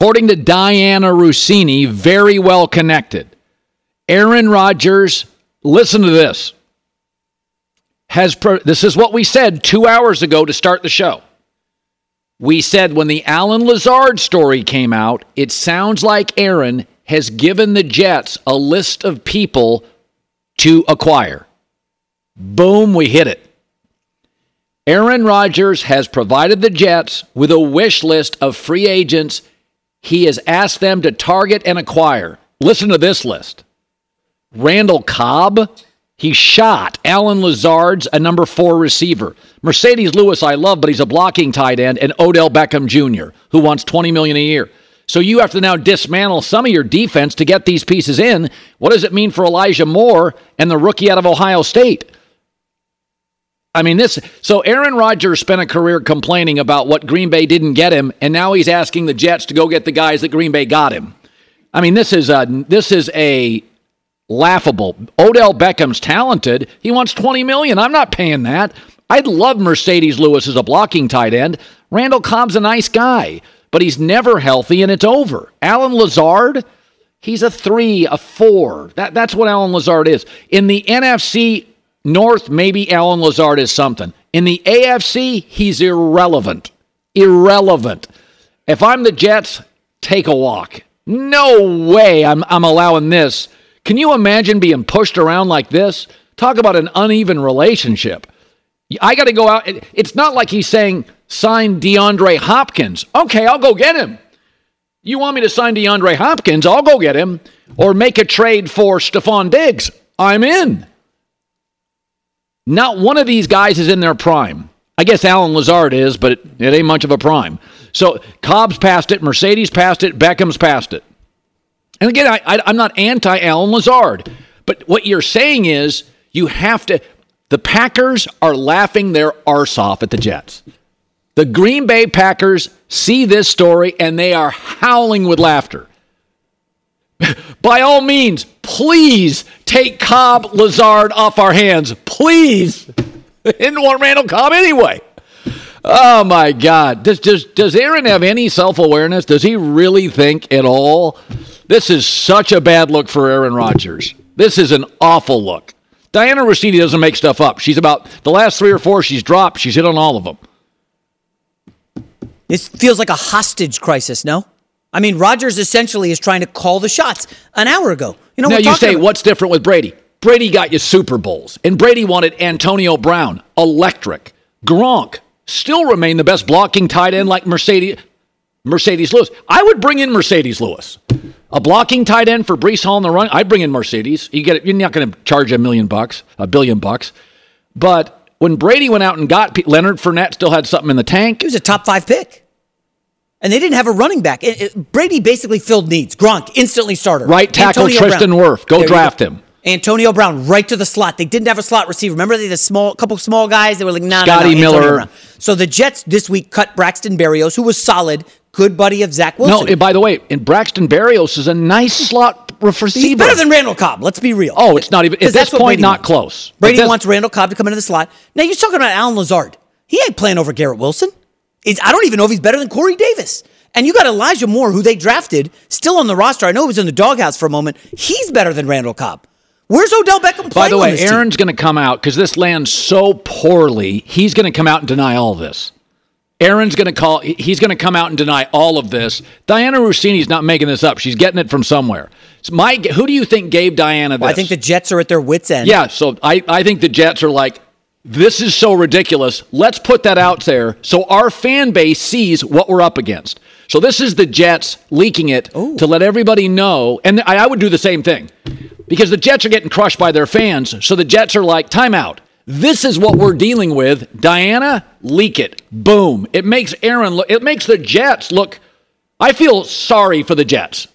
According to Diana Russini, very well connected. Aaron Rodgers, listen to this. Has pro- this is what we said two hours ago to start the show. We said when the Allen Lazard story came out, it sounds like Aaron has given the Jets a list of people to acquire. Boom, we hit it. Aaron Rodgers has provided the Jets with a wish list of free agents he has asked them to target and acquire. Listen to this list Randall Cobb. He shot Allen Lazard's a number four receiver. Marcedes Lewis, I love, but he's a blocking tight end, and Odell Beckham Jr., who wants 20 million a year. So you have to now dismantle some of your defense to get these pieces in. What does it mean for Elijah Moore and the rookie out of Ohio State? I mean, this. So Aaron Rodgers spent a career complaining about what Green Bay didn't get him, and now he's asking the Jets to go get the guys that Green Bay got him. I mean, this is a this is a laughable. Odell Beckham's talented. He wants 20 million. I'm not paying that. I'd love Marcedes Lewis as a blocking tight end. Randall Cobb's a nice guy, but he's never healthy and it's over. Allen Lazard, he's a three, a four. That, that's what Allen Lazard is. In the NFC North, maybe Allen Lazard is something. In the AFC, he's irrelevant. Irrelevant. If I'm the Jets, take a walk. No way I'm, I'm allowing this. Can you imagine being pushed around like this? Talk about an uneven relationship. I got to go out. It's not like he's saying, sign DeAndre Hopkins. Okay, I'll go get him. You want me to sign DeAndre Hopkins? I'll go get him. Or make a trade for Stefon Diggs. I'm in. Not one of these guys is in their prime. I guess Allen Lazard is, but it, it ain't much of a prime. So Cobb's passed it, Marcedes passed it, Beckham's passed it. And again, I, I, I'm not anti Allen Lazard, but what you're saying is you have to. The Packers are laughing their arse off at the Jets. The Green Bay Packers see this story and they are howling with laughter. By all means, please take Cobb Lazard off our hands. Please. Didn't want Randall Cobb anyway. Oh my God. Does, does, does Aaron have any self awareness? Does he really think at all? This is such a bad look for Aaron Rodgers. This is an awful look. Diana Russini doesn't make stuff up. She's about the last three or four she's dropped, she's hit on all of them. This feels like a hostage crisis, no? I mean, Rodgers essentially is trying to call the shots an hour ago. You know, now you say about- what's different with Brady? Brady got you Super Bowls, and Brady wanted Antonio Brown, electric. Gronk still remain the best blocking tight end like Mercedes Marcedes Lewis. I would bring in Marcedes Lewis. A blocking tight end for Breece Hall in the run. I'd bring in Marcedes. You get it. You're not going to charge a million bucks, a billion bucks. But when Brady went out and got Leonard Fournette, still had something in the tank. He was a top five pick. And they didn't have a running back. It, it, Brady basically filled needs. Gronk, instantly starter. Right tackle Antonio Tristan Brown. Wirfs. Go There draft him. Antonio Brown, right to the slot. They didn't have a slot receiver. Remember, they had a small, couple small guys. They were like, nah, Scotty nah, Antonio Miller. Brown. So the Jets this week cut Braxton Berrios, who was solid, good buddy of Zach Wilson. No, and by the way, and Braxton Berrios is a nice slot receiver. He's better than Randall Cobb. Let's be real. Oh, it's not even at this point Brady not wants. close. Brady wants Randall Cobb to come into the slot. Now you're talking about Allen Lazard. He ain't playing over Garrett Wilson. It's, I don't even know if he's better than Corey Davis. And you got Elijah Moore, who they drafted, still on the roster. I know he was in the doghouse for a moment. He's better than Randall Cobb. Where's Odell Beckham playing? By the way? Aaron's going to come out because this lands so poorly. He's going to come out and deny all this. Aaron's going to call. He's going to come out and deny all of this. Diana Russini's not making this up. She's getting it from somewhere. So my, who do you think gave Diana this? Well, I think the Jets are at their wits' end. Yeah, so I, I think the Jets are like, this is so ridiculous. Let's put that out there so our fan base sees what we're up against. So this is the Jets leaking it to let everybody know. And I, I would do the same thing because the Jets are getting crushed by their fans. So the Jets are like, timeout. This is what we're dealing with. Diana, leak it. Boom. It makes Aaron look, it makes the Jets look. I feel sorry for the Jets.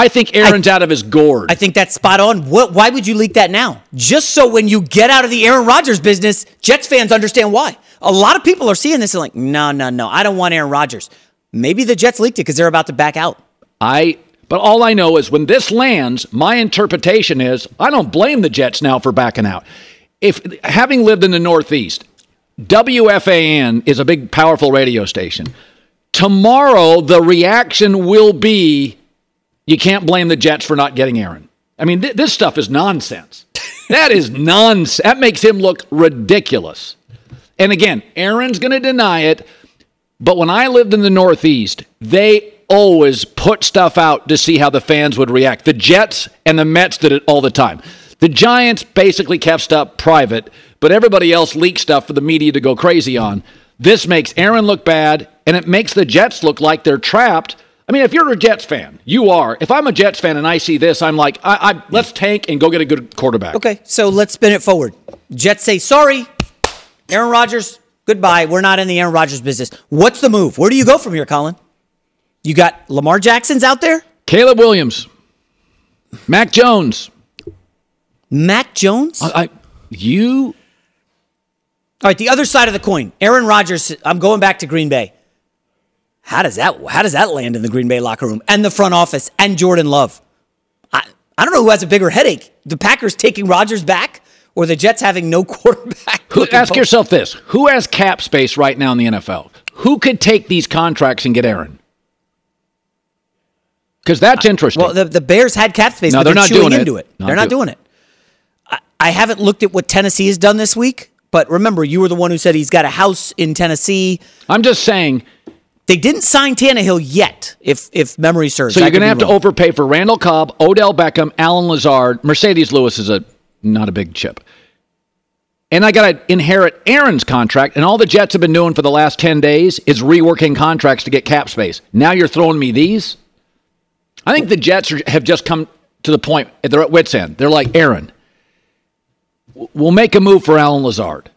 I think Aaron's out of his gourd. I think that's spot on. What, why would you leak that now? Just so when you get out of the Aaron Rodgers business, Jets fans understand why. A lot of people are seeing this and like, no, no, no, I don't want Aaron Rodgers. Maybe the Jets leaked it because they're about to back out. I but all I know is when this lands, my interpretation is I don't blame the Jets now for backing out. If having lived in the Northeast, WFAN is a big powerful radio station. Tomorrow the reaction will be you can't blame the Jets for not getting Aaron. I mean, th- this stuff is nonsense. that is nonsense. That makes him look ridiculous. And again, Aaron's going to deny it. But when I lived in the Northeast, they always put stuff out to see how the fans would react. The Jets and the Mets did it all the time. The Giants basically kept stuff private, but everybody else leaked stuff for the media to go crazy on. This makes Aaron look bad, and it makes the Jets look like they're trapped. I mean, if you're a Jets fan, you are. If I'm a Jets fan and I see this, I'm like, I, I, let's tank and go get a good quarterback. Okay, so let's spin it forward. Jets say, sorry, Aaron Rodgers, goodbye. We're not in the Aaron Rodgers business. What's the move? Where do you go from here, Colin? You got Lamar Jackson's out there? Caleb Williams, Mac Jones. Mac Jones? I, I you All right, the other side of the coin. Aaron Rodgers, I'm going back to Green Bay. How does that how does that land in the Green Bay locker room and the front office and Jordan Love? I, I don't know who has a bigger headache. The Packers taking Rodgers back or the Jets having no quarterback. Who, ask yourself this: Who has cap space right now in the NFL? Who could take these contracts and get Aaron? Because that's interesting. Well, the, the Bears had cap space, No, but they're they're, not doing it. into it. Not they're not do- doing it. I, I haven't looked at what Tennessee has done this week, but remember, you were the one who said he's got a house in Tennessee. I'm just saying they didn't sign Tannehill yet, if if memory serves. so I you're going to have to overpay for Randall Cobb, Odell Beckham, Allen Lazard, Marcedes Lewis is a not a big chip. And I got to inherit Aaron's contract, and all the Jets have been doing for the last 10 days is reworking contracts to get cap space. Now you're throwing me these? I think the Jets are, have just come to the point, they're at wits' end. They're like, Aaron, we'll make a move for Allen Lazard.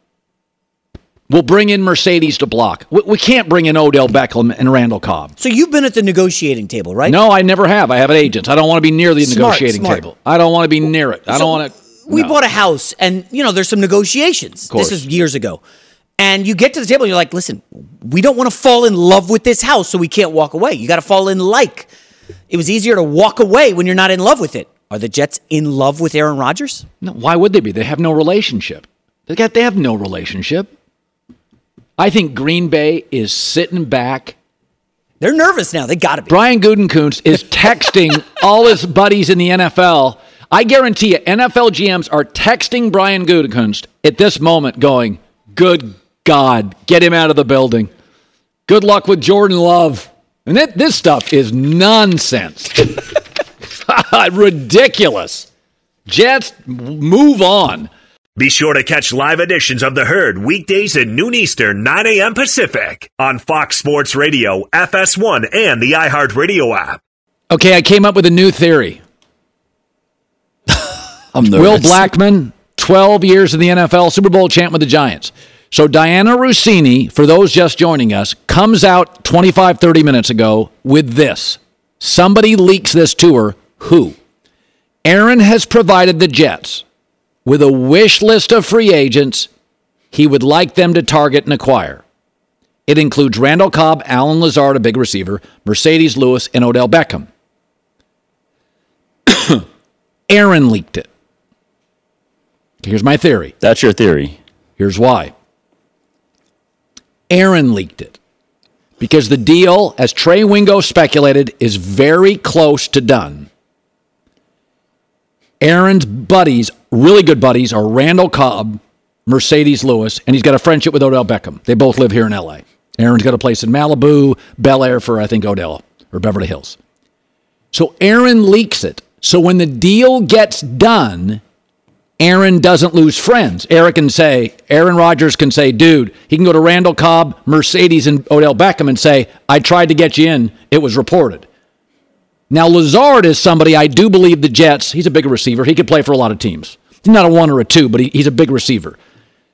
We'll bring in Marcedes to block. We, we can't bring in Odell Beckham and Randall Cobb. So you've been at the negotiating table, right? No, I never have. I have an agent. I don't want to be near the Smart, negotiating smart. table. I don't want to be near it. I So don't want to. We no. bought a house, and you know, there's some negotiations. This is years ago, and you get to the table, and you're like, "Listen, we don't want to fall in love with this house, so we can't walk away. You got to fall in like." It was easier to walk away when you're not in love with it. Are the Jets in love with Aaron Rodgers? No, why would they be? They have no relationship. They got. They have no relationship. I think Green Bay is sitting back. They're nervous now. They got to be. Brian Gutekunst is texting all his buddies in the NFL. I guarantee you, NFL GMs are texting Brian Gutekunst at this moment, going, "Good God, get him out of the building. Good luck with Jordan Love." And that, this stuff is nonsense. Ridiculous. Jets, move on. Be sure to catch live editions of The Herd weekdays at noon Eastern, 9 a.m. Pacific on Fox Sports Radio, FS1, and the iHeartRadio app. Okay, I came up with a new theory. I'm Will Blackmon, 12 years in the NFL, Super Bowl champ with the Giants. So Diana Russini, for those just joining us, comes out 25, 30 minutes ago with this. Somebody leaks this to her. Who? Aaron has provided the Jets with a wish list of free agents he would like them to target and acquire. It includes Randall Cobb, Allen Lazard, a big receiver, Marcedes Lewis, and Odell Beckham. Aaron leaked it. Here's my theory. That's your theory. Here's why. Aaron leaked it because the deal, as Trey Wingo speculated, is very close to done. Aaron's buddies, really good buddies, are Randall Cobb, Marcedes Lewis, and he's got a friendship with Odell Beckham. They both live here in LA. Aaron's got a place in Malibu, Bel Air for, I think, Odell or Beverly Hills. So Aaron leaks it. So when the deal gets done, Aaron doesn't lose friends. Eric can say, Aaron Rodgers can say, dude, he can go to Randall Cobb, Marcedes, and Odell Beckham and say, I tried to get you in. It was reported. Now, Lazard is somebody I do believe the Jets, he's a big receiver. He could play for a lot of teams. He's not a one or a two, but he, he's a big receiver.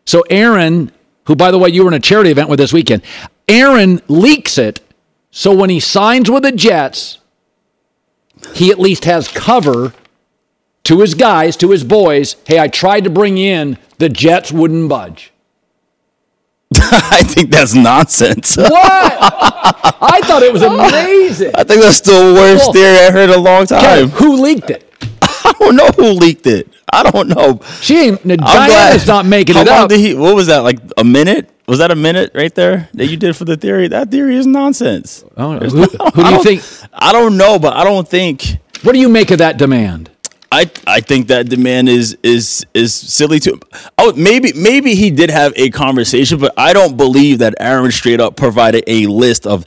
So, Aaron, who, by the way, you were in a charity event with this weekend, Aaron leaks it. So, when he signs with the Jets, he at least has cover to his guys, to his boys. Hey, I tried to bring in, the Jets wouldn't budge. I think that's nonsense. What? I thought it was amazing. I think that's the worst Well, theory I heard in a long time. Who leaked it? I don't know who leaked it. I don't know. She ain't. I'm Diana's not making How it long up. Did he, what was that? Like a minute? Was that a minute right there that you did for the theory? That theory is nonsense. Oh, There's who, no- who do you don't- think? I don't know, but I don't think. What do you make of that demand? I I think that demand is is is silly too. Oh, maybe maybe he did have a conversation, but I don't believe that Aaron straight up provided a list of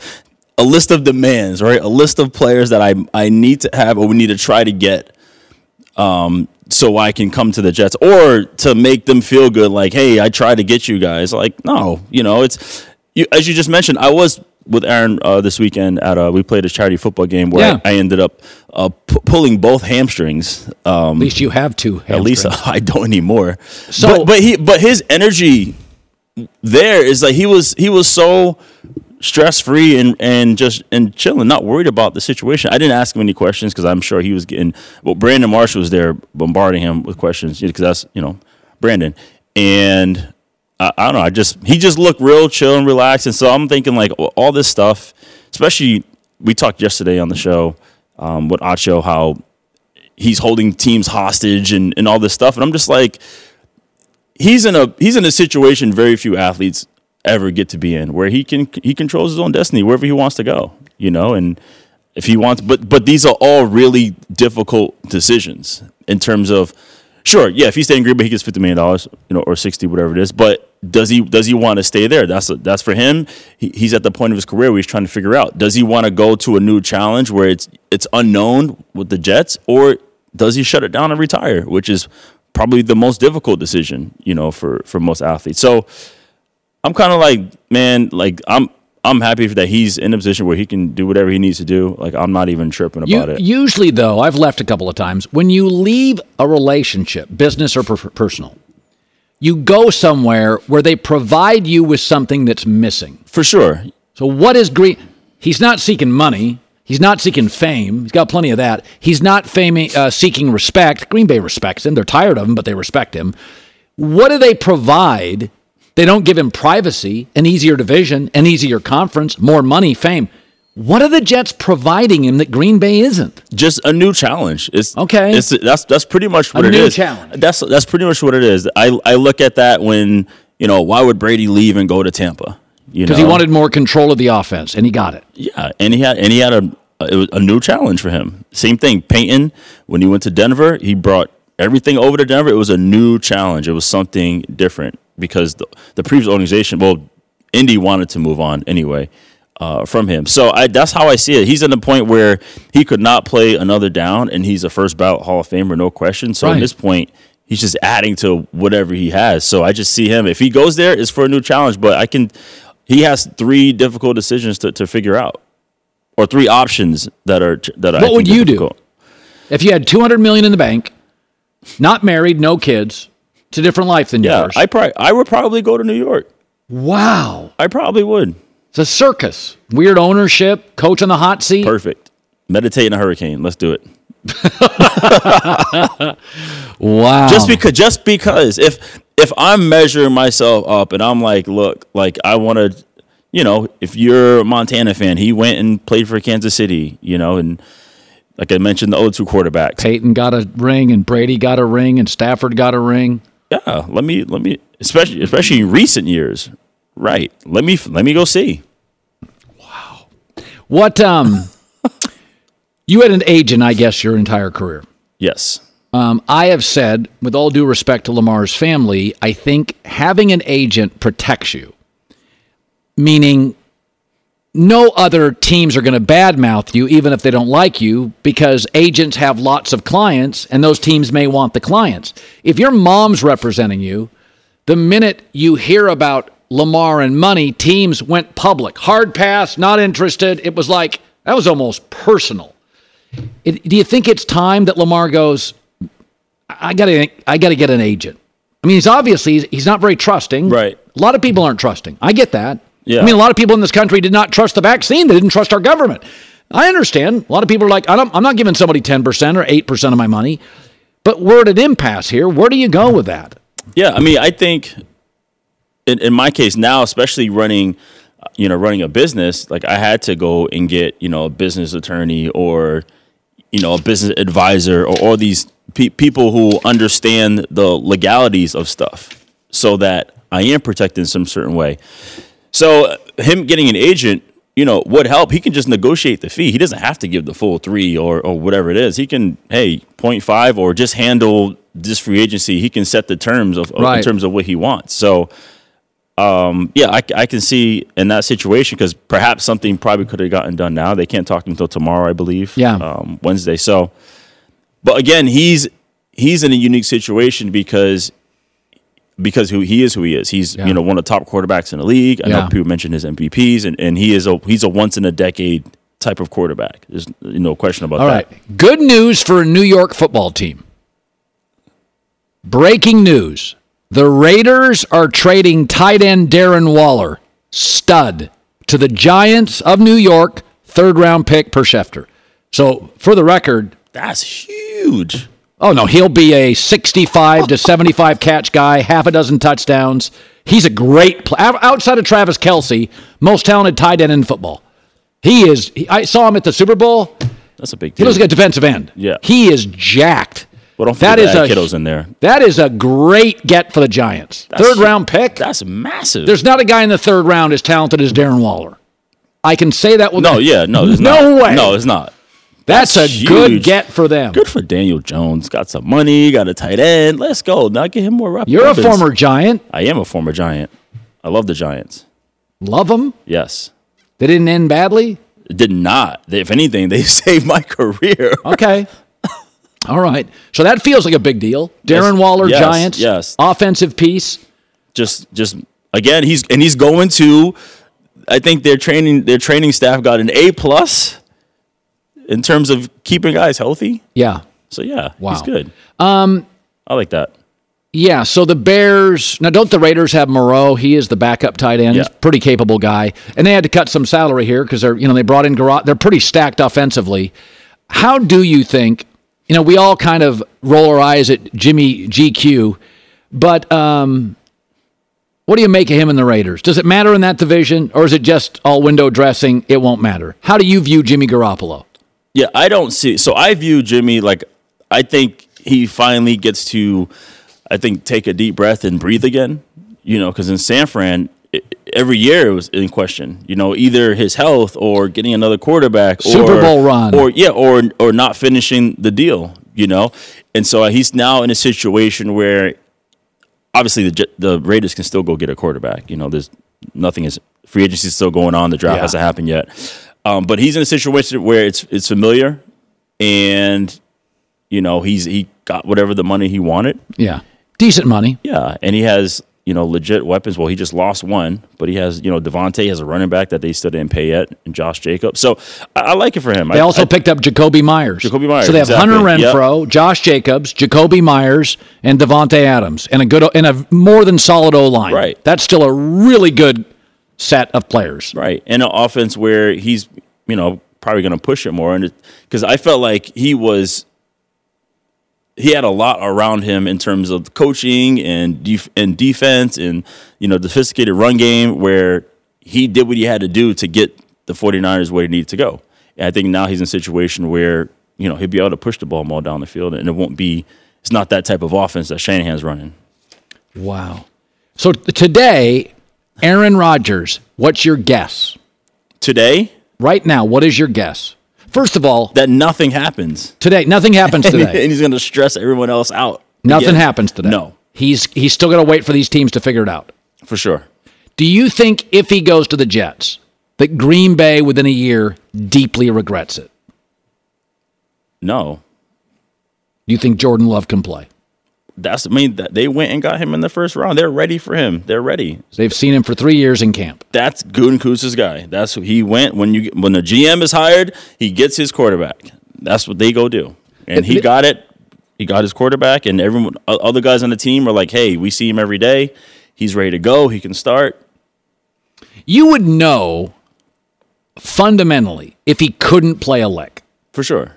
a list of demands, right? A list of players that I I need to have or we need to try to get, um, so I can come to the Jets or to make them feel good. Like, hey, I tried to get you guys. Like, no, you know, it's you as you just mentioned. I was with Aaron uh, this weekend at a we played a charity football game where Yeah. I, I ended up uh, pu- pulling both hamstrings. Um, At least you have two. at least. I don't anymore. So- but, but he but his energy there is like he was he was so stress free and and just and chilling, not worried about the situation. I didn't ask him any questions because I'm sure he was getting. Well, Brandon Marsh was there bombarding him with questions because that's you know Brandon and. I, don't know. I just he just looked real chill and relaxed, and so I'm thinking like all this stuff, especially we talked yesterday on the show um, with Acho how he's holding teams hostage and, and all this stuff. And I'm just like, he's in a he's in a situation very few athletes ever get to be in, where he can he controls his own destiny wherever he wants to go, you know. And if he wants, but but these are all really difficult decisions in terms of. Sure, yeah. If he stays in Green Bay, he gets fifty million dollars, you know, or sixty, whatever it is. But does he does he want to stay there? That's that's for him. He, he's at the point of his career where he's trying to figure out: does he want to go to a new challenge where it's it's unknown with the Jets, or does he shut it down and retire? Which is probably the most difficult decision, you know, for for most athletes. So I'm kind of like, man, like I'm I'm happy that he's in a position where he can do whatever he needs to do. Like I'm not even tripping You- about it. Usually, though, I've left a couple of times. When you leave a relationship, business or per- personal, you go somewhere where they provide you with something that's missing. For sure. So, what is Green? He's not seeking money. He's not seeking fame. He's got plenty of that. He's not fame, uh, seeking respect. Green Bay respects him. They're tired of him, but they respect him. What do they provide? They don't give him privacy, an easier division, an easier conference, more money, fame. What are the Jets providing him that Green Bay isn't? just a new challenge. It's Okay. It's that's that's pretty much A what it new is. challenge. That's that's pretty much what it is. I I look at that when you know why would Brady leave and go to Tampa? You Because he wanted more control of the offense, and he got it. Yeah, and he had and he had a it was a new challenge for him. Same thing, Peyton when he went to Denver, he brought everything over to Denver. It was a new challenge. It was something different because the the previous organization, well, Indy wanted to move on anyway. Uh, from him, so I, that's how I see it. He's at the point where he could not play another down, and he's a first ballot Hall of Famer, no question. So Right. at this point, he's just adding to whatever he has. So I just see him. If he goes there, it's for a new challenge. But I can. He has three difficult decisions to, to figure out, or three options that are that. I What would you difficult. do if you had two hundred million in the bank, not married, no kids? It's a different life than Yeah, yours. I probably I would probably go to New York. wow, I probably would. it's a circus. Weird ownership, coach on the hot seat. Perfect. Meditate in a hurricane. Let's do it. Wow. Just because just because if if I'm measuring myself up and I'm like, look, like I want to you know, if you're a Montana fan, he went and played for Kansas City, you know, and like I mentioned, the other two quarterbacks. Peyton got a ring, and Brady got a ring, and Stafford got a ring. Yeah, let me let me especially especially in recent years. Right. Let me let me go see. Wow, what um you had an agent, I guess, your entire career. Yes. Um, I have said, with all due respect to Lamar's family, I think having an agent protects you. Meaning no other teams are going to badmouth you even if they don't like you because agents have lots of clients and those teams may want the clients. If your mom's representing you, the minute you hear about Lamar and money, teams went public. Hard pass, not interested. It was like that was almost personal. It, do you think it's time that Lamar goes? I got to, I got to get an agent. I mean, he's obviously he's, he's not very trusting. Right. A lot of people aren't trusting. I get that. Yeah. I mean, a lot of people in this country did not trust the vaccine. They didn't trust our government. I understand. A lot of people are like, I don't, I'm not giving somebody 10% or 8% of my money. But we're at an impasse here. Where do you go with that? Yeah, I mean, I think in, in my case now, especially running, you know, running a business, like I had to go and get, you know, a business attorney or, you know, a business advisor or all these pe- people who understand the legalities of stuff so that I am protected in some certain way. So him getting an agent, you know, would help. He can just negotiate the fee. He doesn't have to give the full three or, or whatever it is. He can, hey, 0.5 or just handle this free agency. He can set the terms of, of- in terms of what he wants. So, um, yeah, I, I can see in that situation because perhaps something probably could have gotten done now. They can't talk until tomorrow, I believe. Yeah. Um, Wednesday. So, but again, he's he's in a unique situation because because who he is who he is. He's Yeah. you know one of the top quarterbacks in the league. I Yeah. know people mention his MVPs, and, and he is a he's a once in a decade type of quarterback. There's no question about All that. right. Good news for a New York football team. Breaking news. The Raiders are trading tight end Darren Waller, stud, to the Giants of New York, third round pick per Schefter. So, for the record, That's huge. Oh no, he'll be a 65 to 75 catch guy, half a dozen touchdowns. He's a great pl- out- outside of Travis Kelce, most talented tight end in football. He is. he- I saw him at the Super Bowl. That's a big Deal. He looks like a defensive end. Yeah. He is jacked. Well, don't That forget a kiddos in there. That is a great get for the Giants. That's- third round pick. That's massive. There's not a guy in the third round as talented as Darren Waller. I can say that with no, yeah, no, there's no not. way. No, it's not. That's, that's a good get for them. Good for Daniel Jones. Got some money. Got a tight end. Let's go. Now get him more reps. You're a former Giant. I am a former Giant. I love the Giants. Love them. Yes. They didn't end badly. It did not. They, if anything, they saved my career. Okay. All right. So that feels like a big deal. Darren Yes, Waller, yes, Giants. yes. Offensive piece. Just, just again, he's and he's going to. I think their training, their training staff got an A plus in terms of keeping guys healthy. Yeah. So yeah, Wow. he's good. Um. I like that. Yeah, so the Bears now don't the Raiders have Moreau? He is the backup tight end, He's a pretty capable guy, and they had to cut some salary here because they're you know they brought in Garot. They're pretty stacked offensively. How do you think? You know, we all kind of roll our eyes at Jimmy GQ, but um, what do you make of him and the Raiders? Does it matter in that division, or is it just all window dressing? It won't matter. How do you view Jimmy Garoppolo? Yeah, I don't see. So I view Jimmy like I think he finally gets to, I think, take a deep breath and breathe again. You know, because in San Fran, it, every year it was in question. You know, either his health or getting another quarterback, Super or, Bowl run. or yeah, or or not finishing the deal. You know, and so he's now in a situation where obviously the the Raiders can still go get a quarterback. You know, there's nothing is free agency is still going on. The draft Yeah. hasn't happened yet, um, but he's in a situation where it's it's familiar, and you know he's he got whatever the money he wanted. Yeah, decent money. Yeah, and he has you know legit weapons. Well, he just lost one, but he has you know Davante has a running back that they still didn't pay yet, and Josh Jacobs. So I, I like it for him. They I, also I- picked up Jakobi Meyers. Jakobi Meyers, So they have exactly. Hunter Yep. Renfrow, Josh Jacobs, Jakobi Meyers, and Davante Adams, and a good and a more than solid O line. Right. That's still a really good set of players. right in an offense where he's you know probably going to push it more, and because I felt like he was. He had a lot around him in terms of coaching and def- and defense and you know sophisticated run game where he did what he had to do to get the 49ers where he needed to go. And I think now he's in a situation where, you know, he'll be able to push the ball more down the field and it won't be, it's not that type of offense that Shanahan's running. Wow. So t- today, Aaron Rodgers, what's your guess? Today? Right now, what is your guess? First of all, that nothing happens. Today, nothing happens today. and he's going to stress everyone else out. Nothing again. happens today. No. He's he's still going to wait for these teams to figure it out. For sure. Do you think if he goes to the Jets, that Green Bay within a year deeply regrets it? No. Do you think Jordan Love can play? That's I mean that they went and got him in the first round. They're ready for him. They're ready. They've seen him for three years in camp. That's Gutekunst's guy. That's who he went when you when the GM is hired. He gets his quarterback. That's what they go do, and he got it. He got his quarterback, and everyone, other guys on the team are like, "Hey, we see him every day. He's ready to go. He can start." You would know fundamentally if he couldn't play a lick. For sure.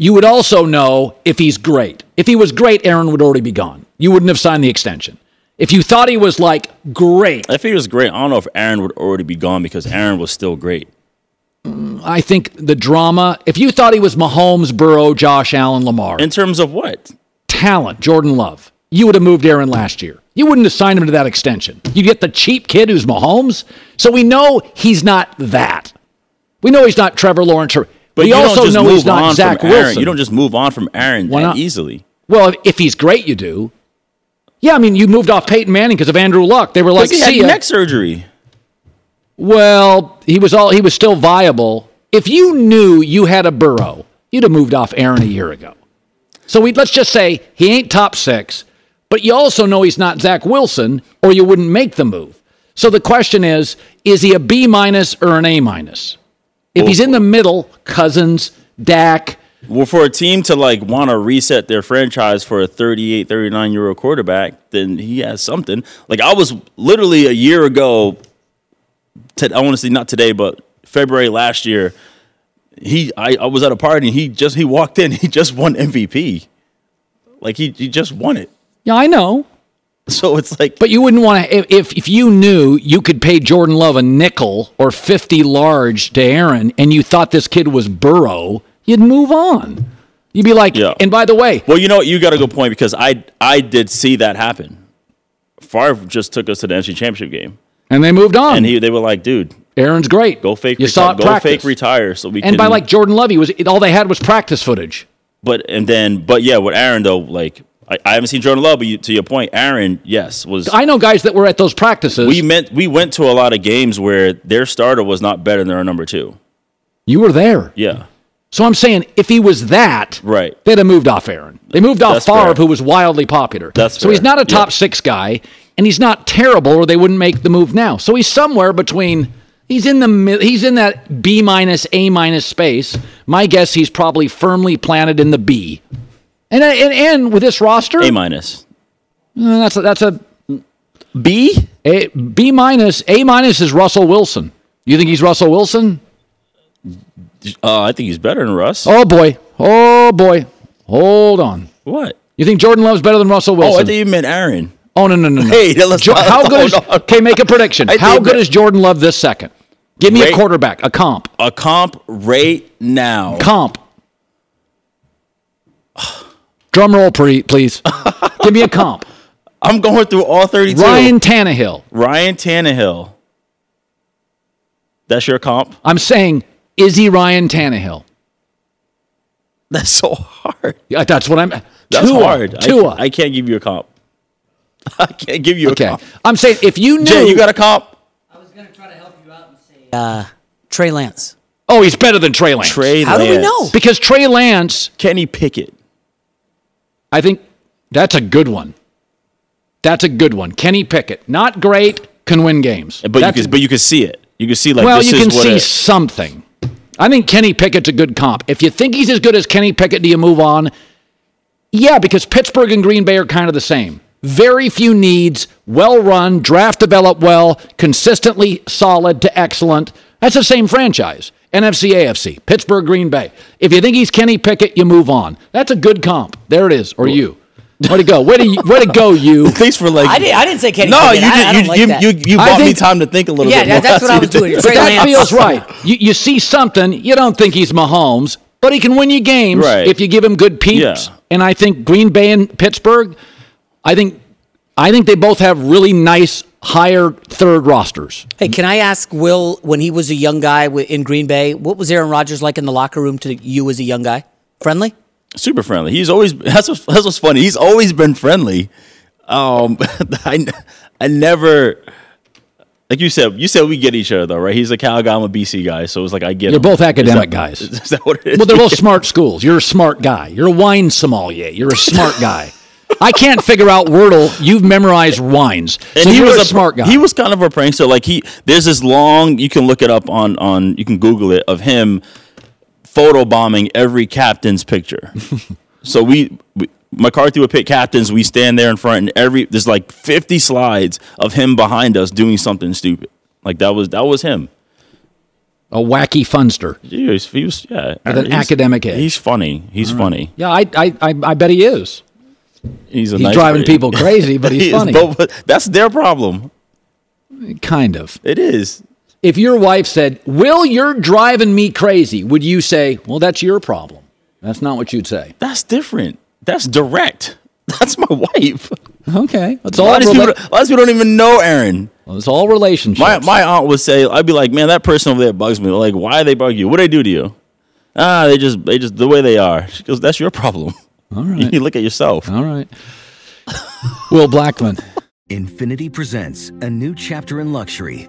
You would also know if he's great. If he was great, Aaron would already be gone. You wouldn't have signed the extension. If you thought he was like great, If he was great, I don't know if Aaron would already be gone because Aaron was still great. I think the drama. If you thought he was Mahomes, Burrow, Josh Allen, Lamar, In terms of what? talent, Jordan Love, you would have moved Aaron last year. You wouldn't have signed him to that extension. You get the cheap kid who's Mahomes. So we know he's not that. We know he's not Trevor Lawrence. Or, But we you also don't just know move he's not on Zach from Aaron. Wilson. You don't just move on from Aaron Why not? easily. Well, if, if he's great, you do. Yeah, I mean, you moved off Peyton Manning because of Andrew Luck. They were like, he "See had neck surgery. Well, he was all he was still viable. If you knew you had a Burrow, you'd have moved off Aaron a year ago. So we let's just say he ain't top six, but you also know he's not Zach Wilson, or you wouldn't make the move. So the question is: Is he a B minus or an A minus? If he's in the middle, Cousins, Dak, Well, for a team to like want to reset their franchise for a 38, 39 year old quarterback, then he has something. Like I was literally a year ago. To, I want to say not today, but February last year. He, I, I was at a party and he just he walked in. He just won MVP. Like he, he just won it. yeah, I know. So it's like, But you wouldn't want to if if you knew you could pay Jordan Love a nickel or fifty large to Aaron, and you thought this kid was Burrow, you'd move on. You'd be like, Yeah. and by the way, well, you know what? You got a good point because I I did see that happen. Favre just took us to the NFC Championship game, and they moved on. and he they were like, "Dude, Aaron's great. go fake, You reti- saw it go practice. fake retire." So we and can. by like Jordan Love, he was all they had was practice footage. But and then, but yeah, with Aaron though, like I, I haven't seen Jordan Love, but you, to your point, Aaron, yes, was. I know guys that were at those practices. we meant we went to a lot of games where their starter was not better than our number two. you were there. Yeah, So I'm saying if he was that, right. they'd have moved off Aaron. They moved off That's Favre, fair. who was wildly popular. That's so he's not a top Yeah. six guy, and he's not terrible, or they wouldn't make the move now. So he's somewhere between. He's in the mid- he's in that B minus A minus space. My guess he's probably firmly planted in the B. And and, and with this roster, A minus, uh, that's a, that's a B. A B minus. A minus is Russell Wilson. You think he's Russell Wilson? Uh, I think he's better than Russ. Oh boy. Oh boy. Hold on. What? You think Jordan Love's better than Russell Wilson? Oh? I think you meant Aaron. Oh no no no no! Hey, let's Jo- how good is? on. Okay, make a prediction. How good is Jordan Love this second? Give me a quarterback, a comp, A comp right now. comp. Drum roll, pre- please. Give me a comp. I'm going through all 32. Ryan Tannehill. Ryan Tannehill. That's your comp. I'm saying, is he Ryan Tannehill? That's so hard. Yeah, that's what I'm. That's Tua, hard. I- Tua. I, can't give you a comp. I can't give you okay, a comp. I'm saying if you knew, Jay, you got a comp? I was going to try to help you out and say. Uh, Trey Lance. oh, he's better than Trey Lance. Trey How do we know? Because Trey Lance, Kenny Pickett. I think that's a good one. That's a good one. Kenny Pickett, not great, can win games. But you, can, but you could see it. You can see like well, you can see a- something. I think Kenny Pickett's a good comp. If you think he's as good as Kenny Pickett, do you move on? Yeah, because Pittsburgh and Green Bay are kind of the same. Very few needs, well run, draft developed well, consistently solid to excellent. That's the same franchise. NFC, AFC, Pittsburgh, Green Bay. If you think he's Kenny Pickett, you move on. That's a good comp. There it is, or you. Way to go. Way to, way to go, you. Thanks for like. I didn't. I didn't say Kenny. No, Pickett. you I- did. I don't you, like you, that. you, you I bought me time to think a little Yeah, bit. that- more. that's what I was doing. But that feels right. You, you see something, you don't think he's Mahomes, but he can win you games Right. if you give him good peeps. Yeah. And I think Green Bay and Pittsburgh, I think, I think they both have really nice higher third rosters. Hey, can I ask Will when he was a young guy in Green Bay? What was Aaron Rodgers like in the locker room to you as a young guy? Friendly? super friendly. He's always that's what's, that's what's funny. He's always been friendly. Um, I I never like you said. You said we get each other though, right? He's a Cal guy. I'm a BC guy, so it's like I get. You're him. both Is academic that- guys. Is that what it is? Well, they're both smart schools. You're a smart guy. You're a wine sommelier. You're a smart guy. I can't figure out Wordle. You've memorized wines. And so he was a smart guy. He was kind of a prankster. Like he, there's this long. You can look it up on on. You can Google it of him photo bombing every captain's picture. so we, we McCarthy would pick captains. We stand there in front, and every there's like 50 slides of him behind us doing something stupid. Like that was that was him. a wacky funster. Was, he was yeah. With an he's- academic edge. He's funny. He's funny. Yeah, I, I, I, I bet he is. He's a He's nice driving people crazy, but he's He funny. but- but that's their problem. Kind of. It is. If your wife said, Will, you're driving me crazy, would you say, Well, that's your problem? That's not what you'd say. That's different. That's direct. That's my wife. Okay. That's a all lot, of rela- people, a lot of people don't even know Aaron. Well, it's all relationships. My my aunt would say, I'd be like, man, that person over there bugs me. Like, why they bug you? What they do to you? Ah, they just they just the way they are. She goes, that's your problem. All right. You look at yourself. All right. Will Blackmon. Infiniti presents a new chapter in luxury,